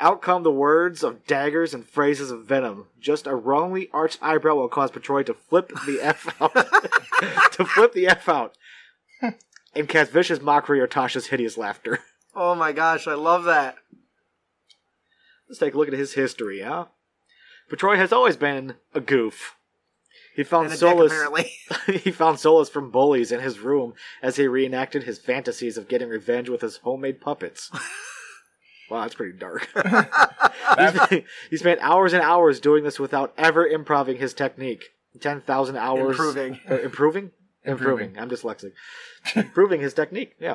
out come the words of daggers and phrases of venom. Just a wrongly arched eyebrow will cause Petroy to flip the f out, to flip the f out, and cast vicious mockery or Tasha's hideous laughter. Oh my gosh, I love that. Let's take a look at his history, huh? Petroy has always been a goof. He found dick, solace. he found solace from bullies in his room as he reenacted his fantasies of getting revenge with his homemade puppets. wow, that's pretty dark. he, spent, he spent hours and hours doing this without ever improving his technique. Ten thousand hours Improving. Uh, improving, improving. Improving. I'm dyslexic. improving his technique. Yeah.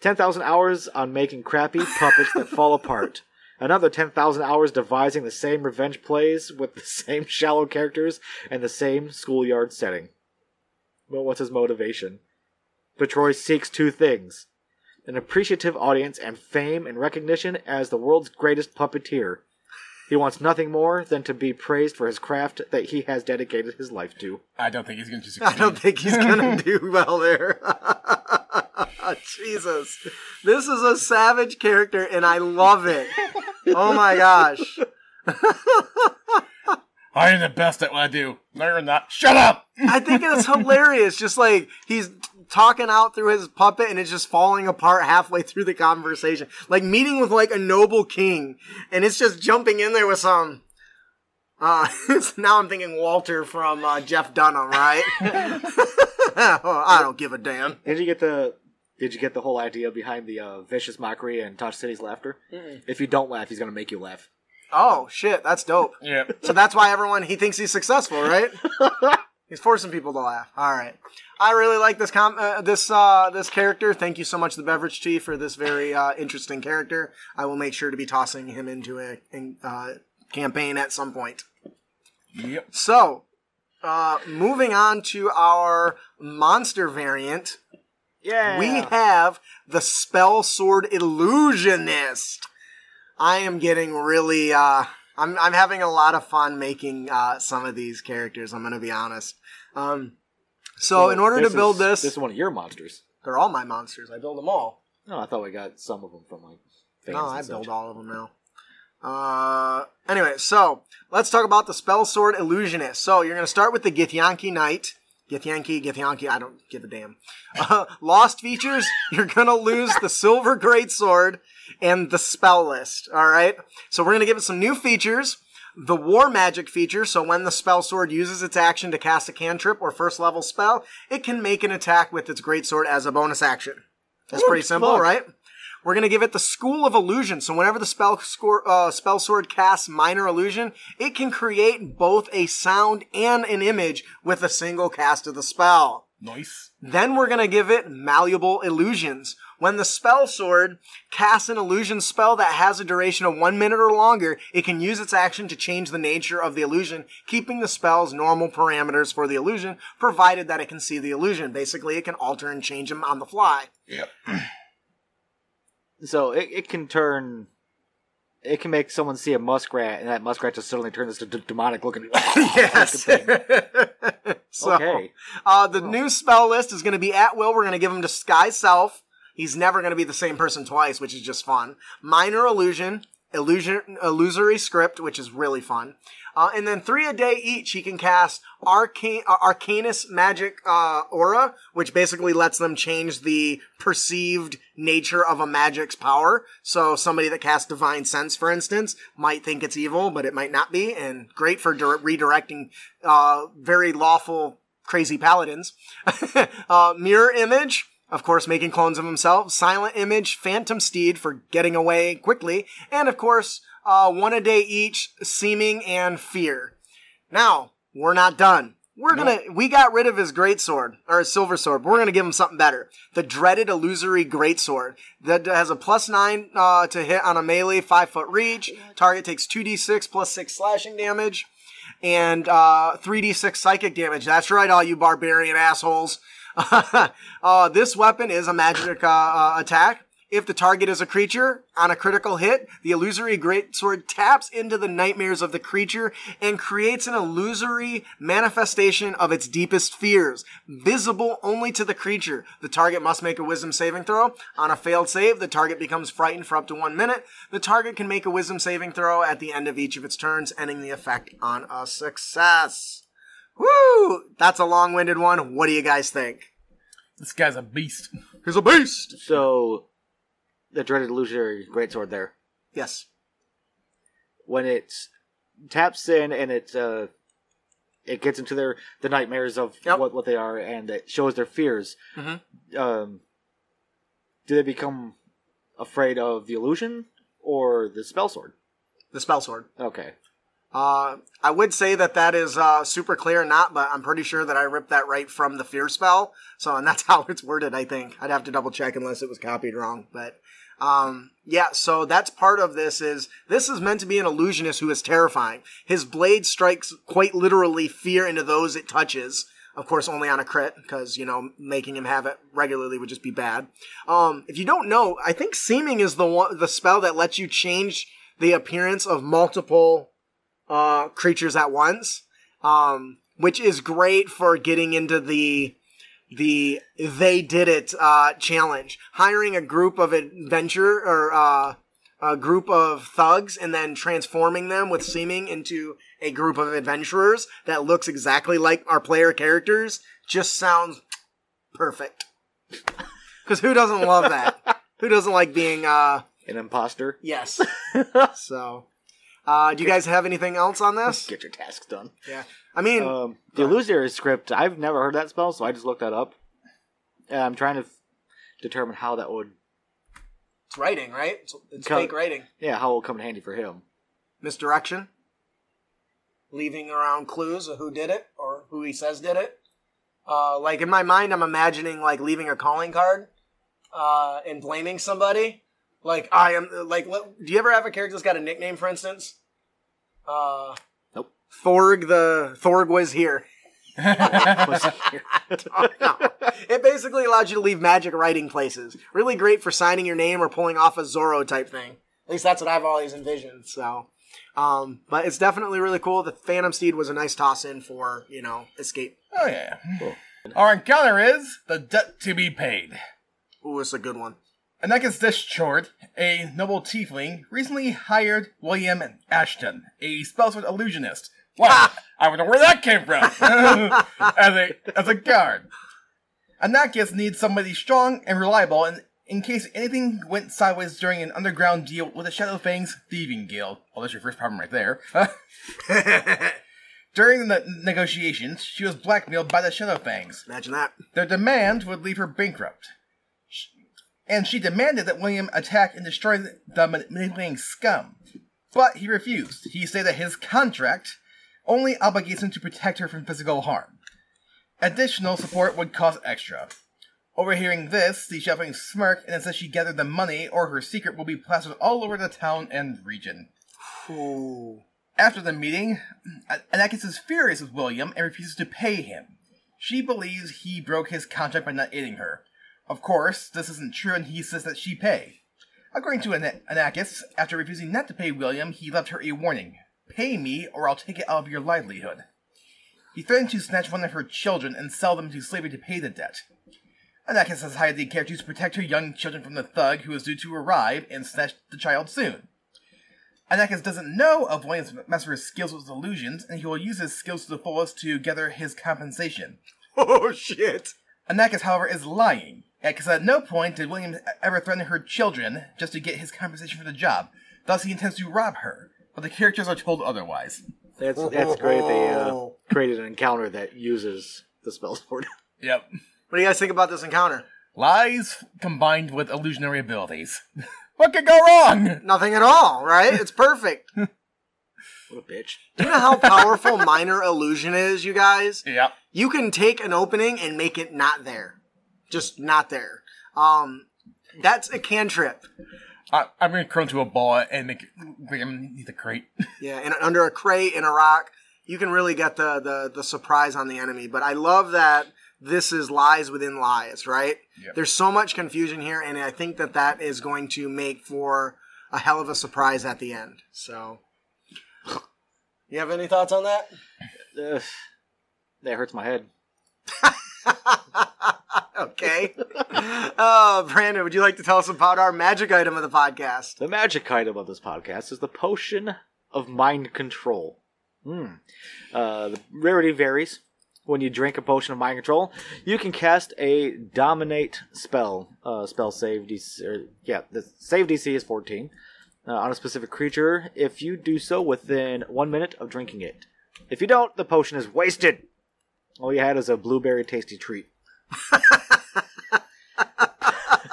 10,000 hours on making crappy puppets that fall apart. Another 10,000 hours devising the same revenge plays with the same shallow characters and the same schoolyard setting. But what's his motivation? Petroy seeks two things an appreciative audience and fame and recognition as the world's greatest puppeteer. He wants nothing more than to be praised for his craft that he has dedicated his life to. I don't think he's going to succeed. I don't think he's gonna do well there. Jesus, this is a savage character, and I love it. Oh my gosh. I am the best at what I do. No, you're not. Shut up! I think it's hilarious. Just like he's talking out through his puppet and it's just falling apart halfway through the conversation. Like meeting with like a noble king and it's just jumping in there with some. Uh, now I'm thinking Walter from uh, Jeff Dunham, right? Oh, I don't give a damn. Did you get the did you get the whole idea behind the uh, vicious mockery and Tasha's hideous laughter? If you don't laugh, he's gonna make you laugh. Oh shit, that's dope. Yeah. So that's why everyone he thinks he's successful, right? he's forcing people to laugh. All right. I really like this com- uh, this uh, this character. Thank you so much, the beverage chief, for this very uh, interesting character. I will make sure to be tossing him into a, in- uh, campaign at some point. Yep. So, uh, moving on to our monster variant, Yeah. we have the Spell Sword Illusionist. I am getting really, uh, I'm, I'm having a lot of fun making, uh, some of these characters, I'm gonna be honest. Um, so in order to build is, this, this is one of your monsters. they're all my monsters. I build them all. No, I thought we got some of them from like. Fans No, I such. build all of them now. Uh, anyway, so let's talk about the Spell Sword Illusionist. So you're gonna start with the Githyanki Knight. Githyanki, Githyanki, I don't give a damn. Uh, lost features, you're gonna lose the Silver Greatsword and the Spell List, alright? So we're gonna give it some new features. The War Magic feature, so when the Spell Sword uses its action to cast a cantrip or first level spell, it can make an attack with its Greatsword as a bonus action. That's pretty simple, fuck. right? We're gonna give it the School of Illusion. So whenever the spell score, uh, spell sword casts minor illusion, it can create both a sound and an image with a single cast of the spell. Nice. Then we're gonna give it malleable illusions. When the spell sword casts an illusion spell that has a duration of one minute or longer, it can use its action to change the nature of the illusion, keeping the spell's normal parameters for the illusion, provided that it can see the illusion. Basically, it can alter and change them on the fly. Yep. So it, it can turn. It can make someone see a muskrat, and that muskrat just suddenly turns into d- demonic looking. Yes. so, Okay. uh, the new spell list is going to be at will. We're going to give him disguise self. He's never going to be the same person twice, which is just fun. Minor illusion, illusion, illusory script, which is really fun. Uh, and then three a day each, he can cast arcane, uh, Arcanist's magic uh, aura, which basically lets them change the perceived nature of a magic's power. So somebody that casts divine sense, for instance, might think it's evil, but it might not be, and great for dire- redirecting uh, very lawful crazy paladins. uh, mirror image. Of course, making clones of himself. Silent image, phantom steed for getting away quickly. And of course, uh, one a day each, seeming and fear. Now, we're not done. We're gonna, we got rid of his great sword, or his silver sword, but we're gonna give him something better. The dreaded illusory great sword that has a plus nine, uh, to hit on a melee five foot reach. Target takes 2d6 plus six slashing damage and uh, 3d6 psychic damage. That's right, all you barbarian assholes. uh, this weapon is a magic uh, uh, attack. If the target is a creature on a critical hit, the illusory greatsword taps into the nightmares of the creature and creates an illusory manifestation of its deepest fears, visible only to the creature. The target must make a wisdom saving throw. On a failed save, the target becomes frightened for up to one minute. The target can make a wisdom saving throw at the end of each of its turns, ending the effect on a success. Woo! That's a long-winded one. What do you guys think? This guy's a beast. He's a beast. So, the dreaded illusory greatsword there. Yes. When it taps in and it uh, it gets into their the nightmares of Yep. what what they are, and it shows their fears. Mhm. Um, do they become afraid of the illusion or the spell sword? The spell sword. Okay. Uh, I would say that that is uh, super clear, or not, but I'm pretty sure that I ripped that right from the fear spell. So, and that's how it's worded. I think I'd have to double check unless it was copied wrong. But um, yeah, so that's part of this. Is this is meant to be an illusionist who is terrifying. His blade strikes quite literally fear into those it touches. Of course, only on a crit, because, you know, making him have it regularly would just be bad. Um, if you don't know, I think Seeming is the one, the spell that lets you change the appearance of multiple, uh, creatures at once. Um, which is great for getting into the, the they did it, uh, challenge. Hiring a group of adventure, or, uh, a group of thugs and then transforming them with seeming into a group of adventurers that looks exactly like our player characters just sounds perfect. Because who doesn't love that? who doesn't like being, uh, An imposter. yes. so, uh, do you guys have anything else on this? Get your tasks done. Yeah. I mean, Um, the illusionary script. I've never heard that spell, so I just looked that up. And I'm trying to f- determine how that would, it's writing, right? It's, it's Co- fake writing. yeah, how it will come in handy for him. Misdirection. Leaving around clues of who did it or who he says did it. Uh, like in my mind, I'm imagining like leaving a calling card uh, and blaming somebody. Like I am. Like, do you ever have a character that's got a nickname, for instance? Uh. Thorg the Thorg was here. no. It basically allows you to leave magic writing places. Really great for signing your name or pulling off a Zorro type thing. At least that's what I've always envisioned. So, um, but it's definitely really cool. The Phantom Steed was a nice toss in for you know escape. Oh yeah. Our encounter is the debt to be paid. Ooh, it's a good one. And that gets this short. A noble tiefling recently hired William Ashton, a spellsword illusionist. Wow, I wonder where that came from. as a as a guard. Anakis needs somebody strong and reliable in, in case anything went sideways during an underground deal with the Shadowfangs Thieving Guild. Well, that's your first problem right there. during the negotiations, she was blackmailed by the Shadowfangs. Imagine that. Their demand would leave her bankrupt. And she demanded that William attack and destroy the ma- manipulating scum. But he refused. He said that his contract only obligates him to protect her from physical harm. Additional support would cost extra. Overhearing this, the Shadowfang smirk and says she gathered the money or her secret will be plastered all over the town and region. Ooh. After the meeting, Anakis is furious with William and refuses to pay him. She believes he broke his contract by not aiding her. Of course, this isn't true and he says that she pay. According to Ana- Anakis, after refusing not to pay William, he left her a warning. Pay me or I'll take it out of your livelihood. He threatened to snatch one of her children and sell them to slavery to pay the debt. Anakis has hired the characters to protect her young children from the thug who is due to arrive and snatch the child soon. Anakis doesn't know of William's master's skills with illusions, and he will use his skills to the fullest to gather his compensation. Oh shit. Anakis, however, is lying, because at no point did William ever threaten her children just to get his compensation for the job. Thus, he intends to rob her, but the characters are told otherwise. That's that's great. They uh, created an encounter that uses the spell sword. Yep. What do you guys think about this encounter? Lies combined with illusionary abilities. what could go wrong? Nothing at all, right? It's perfect. what a bitch! Do you know how powerful minor illusion is, you guys? Yep. You can take an opening and make it not there. Just not there. Um, that's a cantrip. I, I'm gonna curl into a ball and make it like I'm need the crate. Yeah, and under a crate, in a rock, you can really get the, the, the surprise on the enemy. But I love that this is lies within lies, right? Yep. There's so much confusion here, and I think that that is going to make for a hell of a surprise at the end. So, you have any thoughts on that? Ugh, that hurts my head. okay. uh, Brandon, would you like to tell us about our magic item of the podcast? The magic item of this podcast is the potion of mind control. Hmm. Uh, the rarity varies. When you drink a potion of mind control, you can cast a dominate spell. Uh, spell save DC. Or, yeah, the save DC is 14 uh, on a specific creature. If you do so within one minute of drinking it, if you don't, the potion is wasted. All you had is a blueberry tasty treat.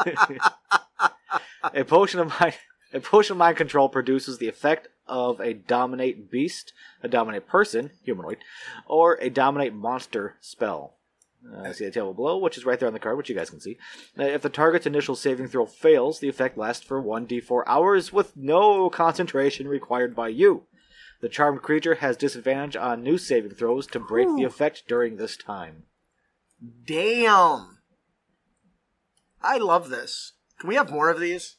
a potion of mind a potion of mind control produces the effect of a dominate beast, a dominate person, humanoid, or a dominate monster spell. Uh, see the table below, which is right there on the card, which you guys can see. Uh, if the target's initial saving throw fails, the effect lasts for 1d4 hours with no concentration required by you. The charmed creature has disadvantage on new saving throws to break the effect during this time. Damn. I love this. Can we have more of these?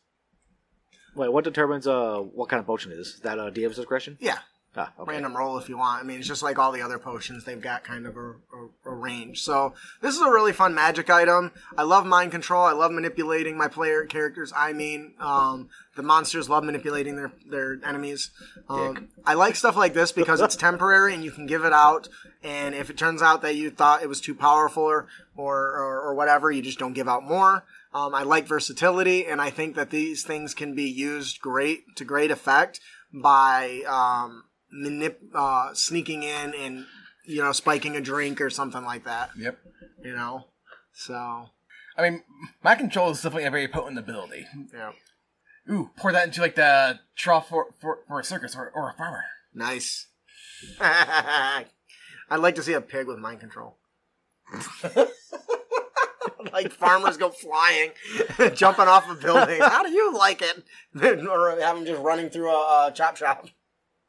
Wait, what determines uh what kind of potion it is? Is that uh, DM's discretion? Yeah. Ah, okay. Random roll if you want. I mean, it's just like all the other potions. They've got kind of a, a, a range. So this is a really fun magic item. I love mind control. I love manipulating my player characters. I mean, um, the monsters love manipulating their their enemies. Um, I like stuff like this because it's temporary and you can give it out. And if it turns out that you thought it was too powerful or or, or, or whatever, you just don't give out more. Um, I like versatility, and I think that these things can be used great to great effect by um, manip- uh, sneaking in and you know spiking a drink or something like that. Yep. You know, so I mean, mind control is definitely a very potent ability. yeah, Ooh, pour that into like the trough for, for, for a circus or, or a farmer. nice. I'd like to see a pig with mind control. like farmers go flying, jumping off of buildings. How do you like it? or have them just running through a, a chop shop.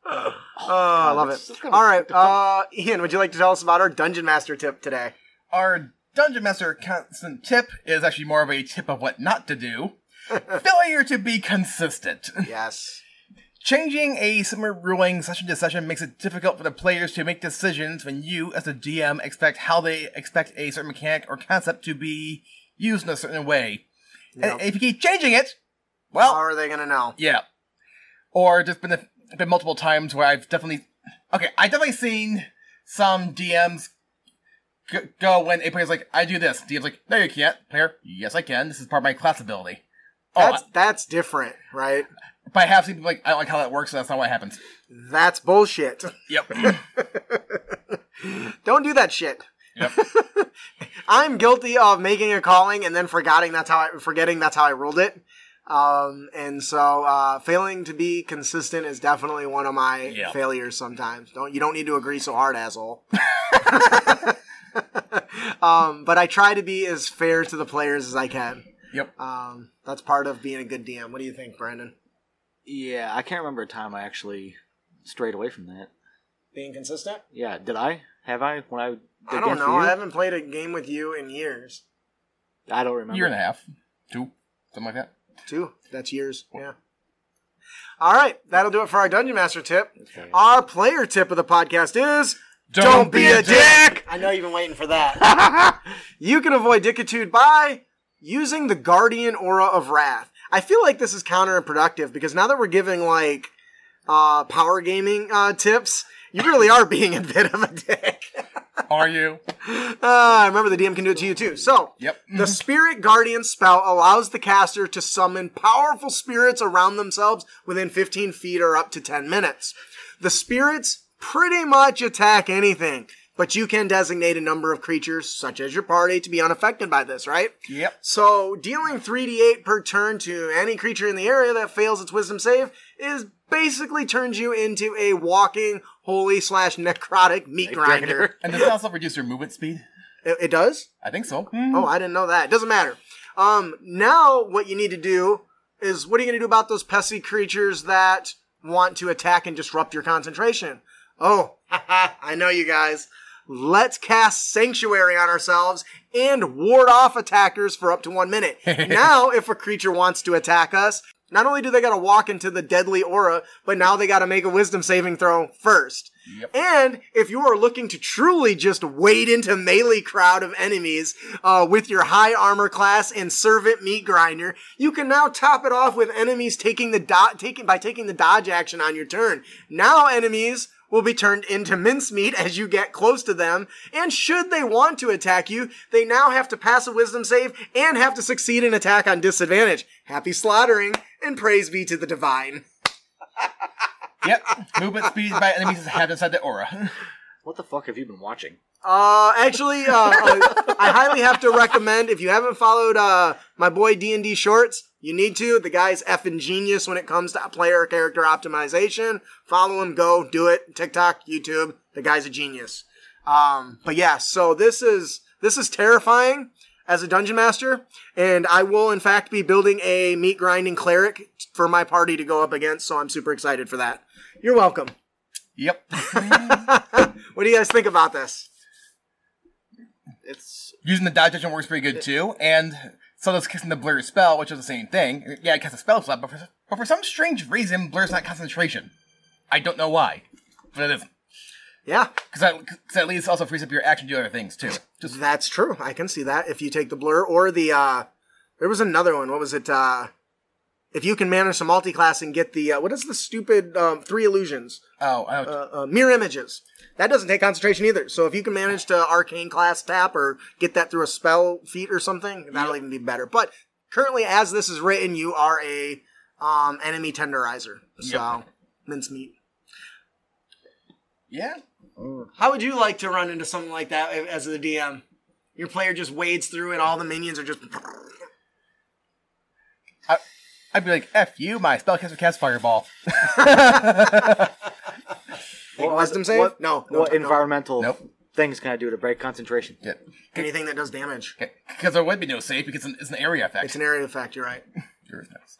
Oh, I love it. All right, uh, Ian, would you like to tell us about our Dungeon Master tip today? Our Dungeon Master constant tip is actually more of a tip of what not to do. Failure to be consistent. Yes. Changing a similar ruling session to session makes it difficult for the players to make decisions when you, as the DM, expect how they expect a certain mechanic or concept to be used in a certain way. Yep. And if you keep changing it, well, How are they gonna know? yeah. Or been a, been multiple times where I've definitely, okay, I definitely seen some DMs g- go when a player's like, I do this. DM's like, no, you can't. Player, yes, I can. This is part of my class ability. Oh, That's that's different, right? but I have seen people like, I don't like how that works, so that's not what happens. That's bullshit. Yep. Don't do that shit. yep. I'm guilty of making a calling and then forgetting that's how I forgetting that's how I ruled it. Um, and so uh, failing to be consistent is definitely one of my Yeah. failures. Sometimes don't you don't need to agree so hard, asshole. um, but I try to be as fair to the players as I can. Yep. Um, that's part of being a good DM. What do you think, Brandon? Yeah, I can't remember a time I actually strayed away from that. Being consistent? Yeah, did I? Have I? When I did I don't know. I haven't played a game with you in years. I don't remember. Year and a half. Two. Something like that. Two. That's years. Yeah. All right, that'll do it for our Dungeon Master tip. Okay. Our player tip of the podcast is Don't be a dick! I know you've been waiting for that. you can avoid dickitude by using the Guardian Aura of Wrath. I feel like this is counterproductive because now that we're giving like uh, power gaming uh, tips, you really are being a bit of a dick. Are you? Uh, remember, the DM can do it to you too. So, Yep. the Spirit Guardian spell allows the caster to summon powerful spirits around themselves within 15 feet or up to 10 minutes. The spirits pretty much attack anything, but you can designate a number of creatures, such as your party, to be unaffected by this, right? Yep. So, dealing 3d8 per turn to any creature in the area that fails its wisdom save is basically turns you into a walking holy slash necrotic meat grinder. And does it also reduce your movement speed? It, it does? I think so. Oh, I didn't know that. It Doesn't matter. Um, now what you need to do is what are you going to do about those pesky creatures that want to attack and disrupt your concentration? Oh, I know you guys. Let's cast Sanctuary on ourselves and ward off attackers for up to one minute. now, if a creature wants to attack us, not only do they gotta walk into the deadly aura, but now they gotta make a wisdom saving throw first. Yep. And if you are looking to truly just wade into melee crowd of enemies uh, with your high armor class and servant meat grinder, you can now top it off with enemies taking the do- taking by taking the dodge action on your turn. Now enemies will be turned into mincemeat as you get close to them, and should they want to attack you, they now have to pass a wisdom save and have to succeed an attack on disadvantage. Happy slaughtering, and praise be to the divine. Yep. Movement speed by enemies is have inside the aura. What the fuck have you been watching? Uh, actually, uh, uh, I highly have to recommend if you haven't followed uh my boy D and D Shorts, You need to. The guy's effing genius when it comes to player character optimization. Follow him, go, do it. TikTok, YouTube. The guy's a genius. Um, but yeah, so this is this is terrifying as a dungeon master, and I will in fact be building a meat grinding cleric for my party to go up against. So I'm super excited for that. You're welcome. Yep. what do you guys think about this? It's Using the dodge action works pretty good too, and so does casting the blur spell, which is the same thing. Yeah, it casts a spell slot, but for, but for some strange reason, blur's not concentration. I don't know why, but it isn't. Yeah, Because that, cause at least also frees up your action to do other things too. Just that's true. I can see that if you take the blur or the uh there was another one. What was it? Uh if you can manage some multi-class and get the uh, what is the stupid um, three illusions? oh, I uh, uh, mirror images. That doesn't take concentration either. So if you can manage to arcane class tap or get that through a spell feat or something, that'll even be better. But currently, as this is written, you are a um, enemy tenderizer. So Yep. mincemeat. yeah. How would you like to run into something like that as the DM? Your player just wades through and all the minions are just. I'd be like, "F you, my spellcaster cast fireball." Make a wisdom save? What, no, no, what no. environmental Nope. things can I do to break concentration? Yeah. Anything that does damage. Because there would be no save because it's an area effect. It's an area effect, you're right. Yours nice.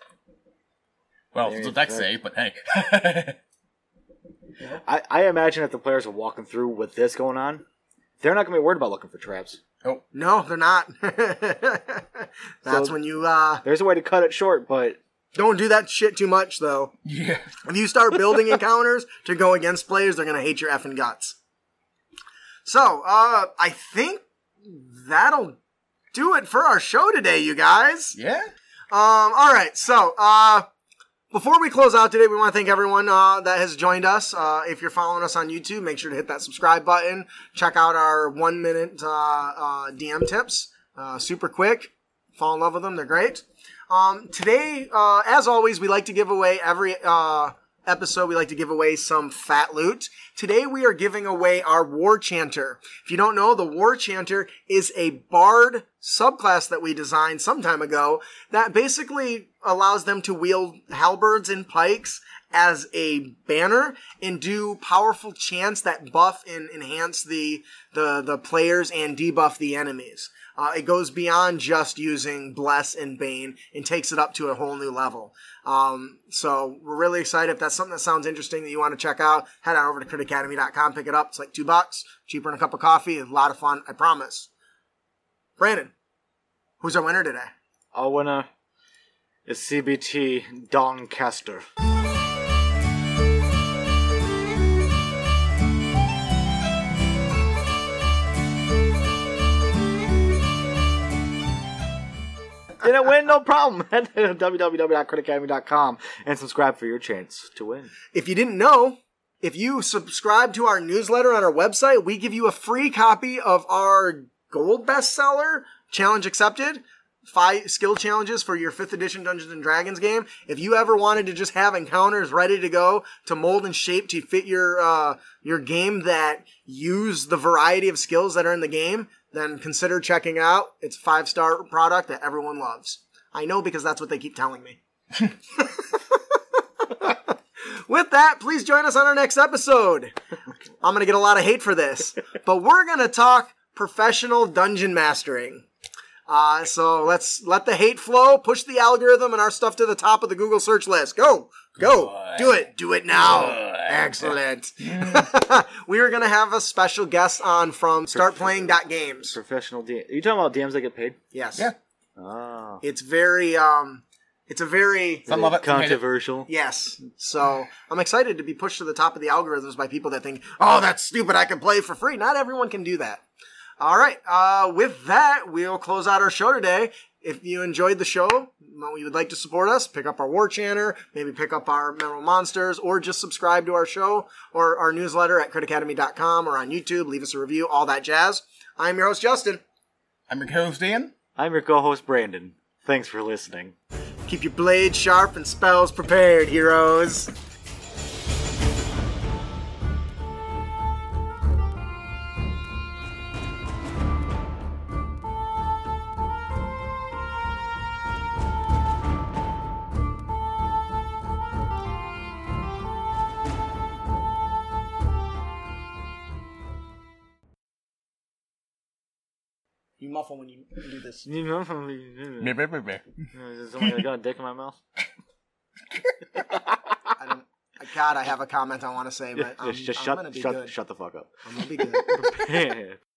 Well, it's Area a deck effect. save, but hey. I, I imagine if the players are walking through with this going on, they're not going to be worried about looking for traps. oh, No, they're not. That's So- when you uh There's a way to cut it short, but don't do that shit too much though. yeah. If you start building encounters to go against players, they're gonna hate your effing guts. So, uh, I think that'll do it for our show today, you guys. Yeah? Um, all right. So, uh, before we close out today, we want to thank everyone uh, that has joined us. Uh, if you're following us on YouTube, make sure to hit that subscribe button. Check out our one minute uh, uh, DM tips. Uh, super quick. Fall in love with them. They're great. Um, today, uh, as always, we like to give away every uh, episode. We like to give away some fat loot. Today, we are giving away our War Chanter. If you don't know, the War Chanter is a bard subclass that we designed some time ago that basically allows them to wield halberds and pikes as a banner and do powerful chants that buff and enhance the the the players and debuff the enemies. Uh, it goes beyond just using bless and bane and takes it up to a whole new level. Um, so we're really excited. If that's something that sounds interesting that you want to check out, head on over to critacademy.com, pick it up. It's like two bucks, cheaper than a cup of coffee. A lot of fun, I promise. Brandon, who's our winner today? I'll winner is CBT Doncaster. Didn't win, no problem. Head to www.critacademy.com and subscribe for your chance to win. If you didn't know, if you subscribe to our newsletter on our website, we give you a free copy of our gold bestseller, Challenge Accepted. Five skill challenges for your fifth edition Dungeons and Dragons game. If you ever wanted to just have encounters ready to go to mold and shape to fit your uh, your game that use the variety of skills that are in the game, then consider checking out. It's a five star product that everyone loves. I know because that's what they keep telling me. With that, please join us on our next episode. I'm going to get a lot of hate for this, but we're going to talk professional dungeon mastering. Uh, so let's let the hate flow, push the algorithm and our stuff to the top of the Google search list. Go, go, do it, do it now. Excellent. we are going to have a special guest on from startplaying.games. Professional DM. Are you talking about DMs that get paid? Yes. Yeah. Oh. It's very, um, it's a very, Some love it, some it. Controversial. Yes. So I'm excited to be pushed to the top of the algorithms by people that think, oh, that's stupid. I can play for free. Not everyone can do that. All right. Uh, with that, we'll close out our show today. If you enjoyed the show, well, you would like to support us, pick up our War Chanter, maybe pick up our Memorable Monsters, or just subscribe to our show or our newsletter at critacademy.com or on YouTube. Leave us a review, all that jazz. I'm your host, Justin. I'm your co host, Dan. I'm your co-host Brandon. Thanks for listening. Keep your blades sharp and spells prepared, heroes. Muffle when you do this. You know somebody got a dick in my mouth? I don't. God, I have a comment I want to say, but I'm, just just I'm shut gonna be shut good. shut the fuck up. I'm gonna be good.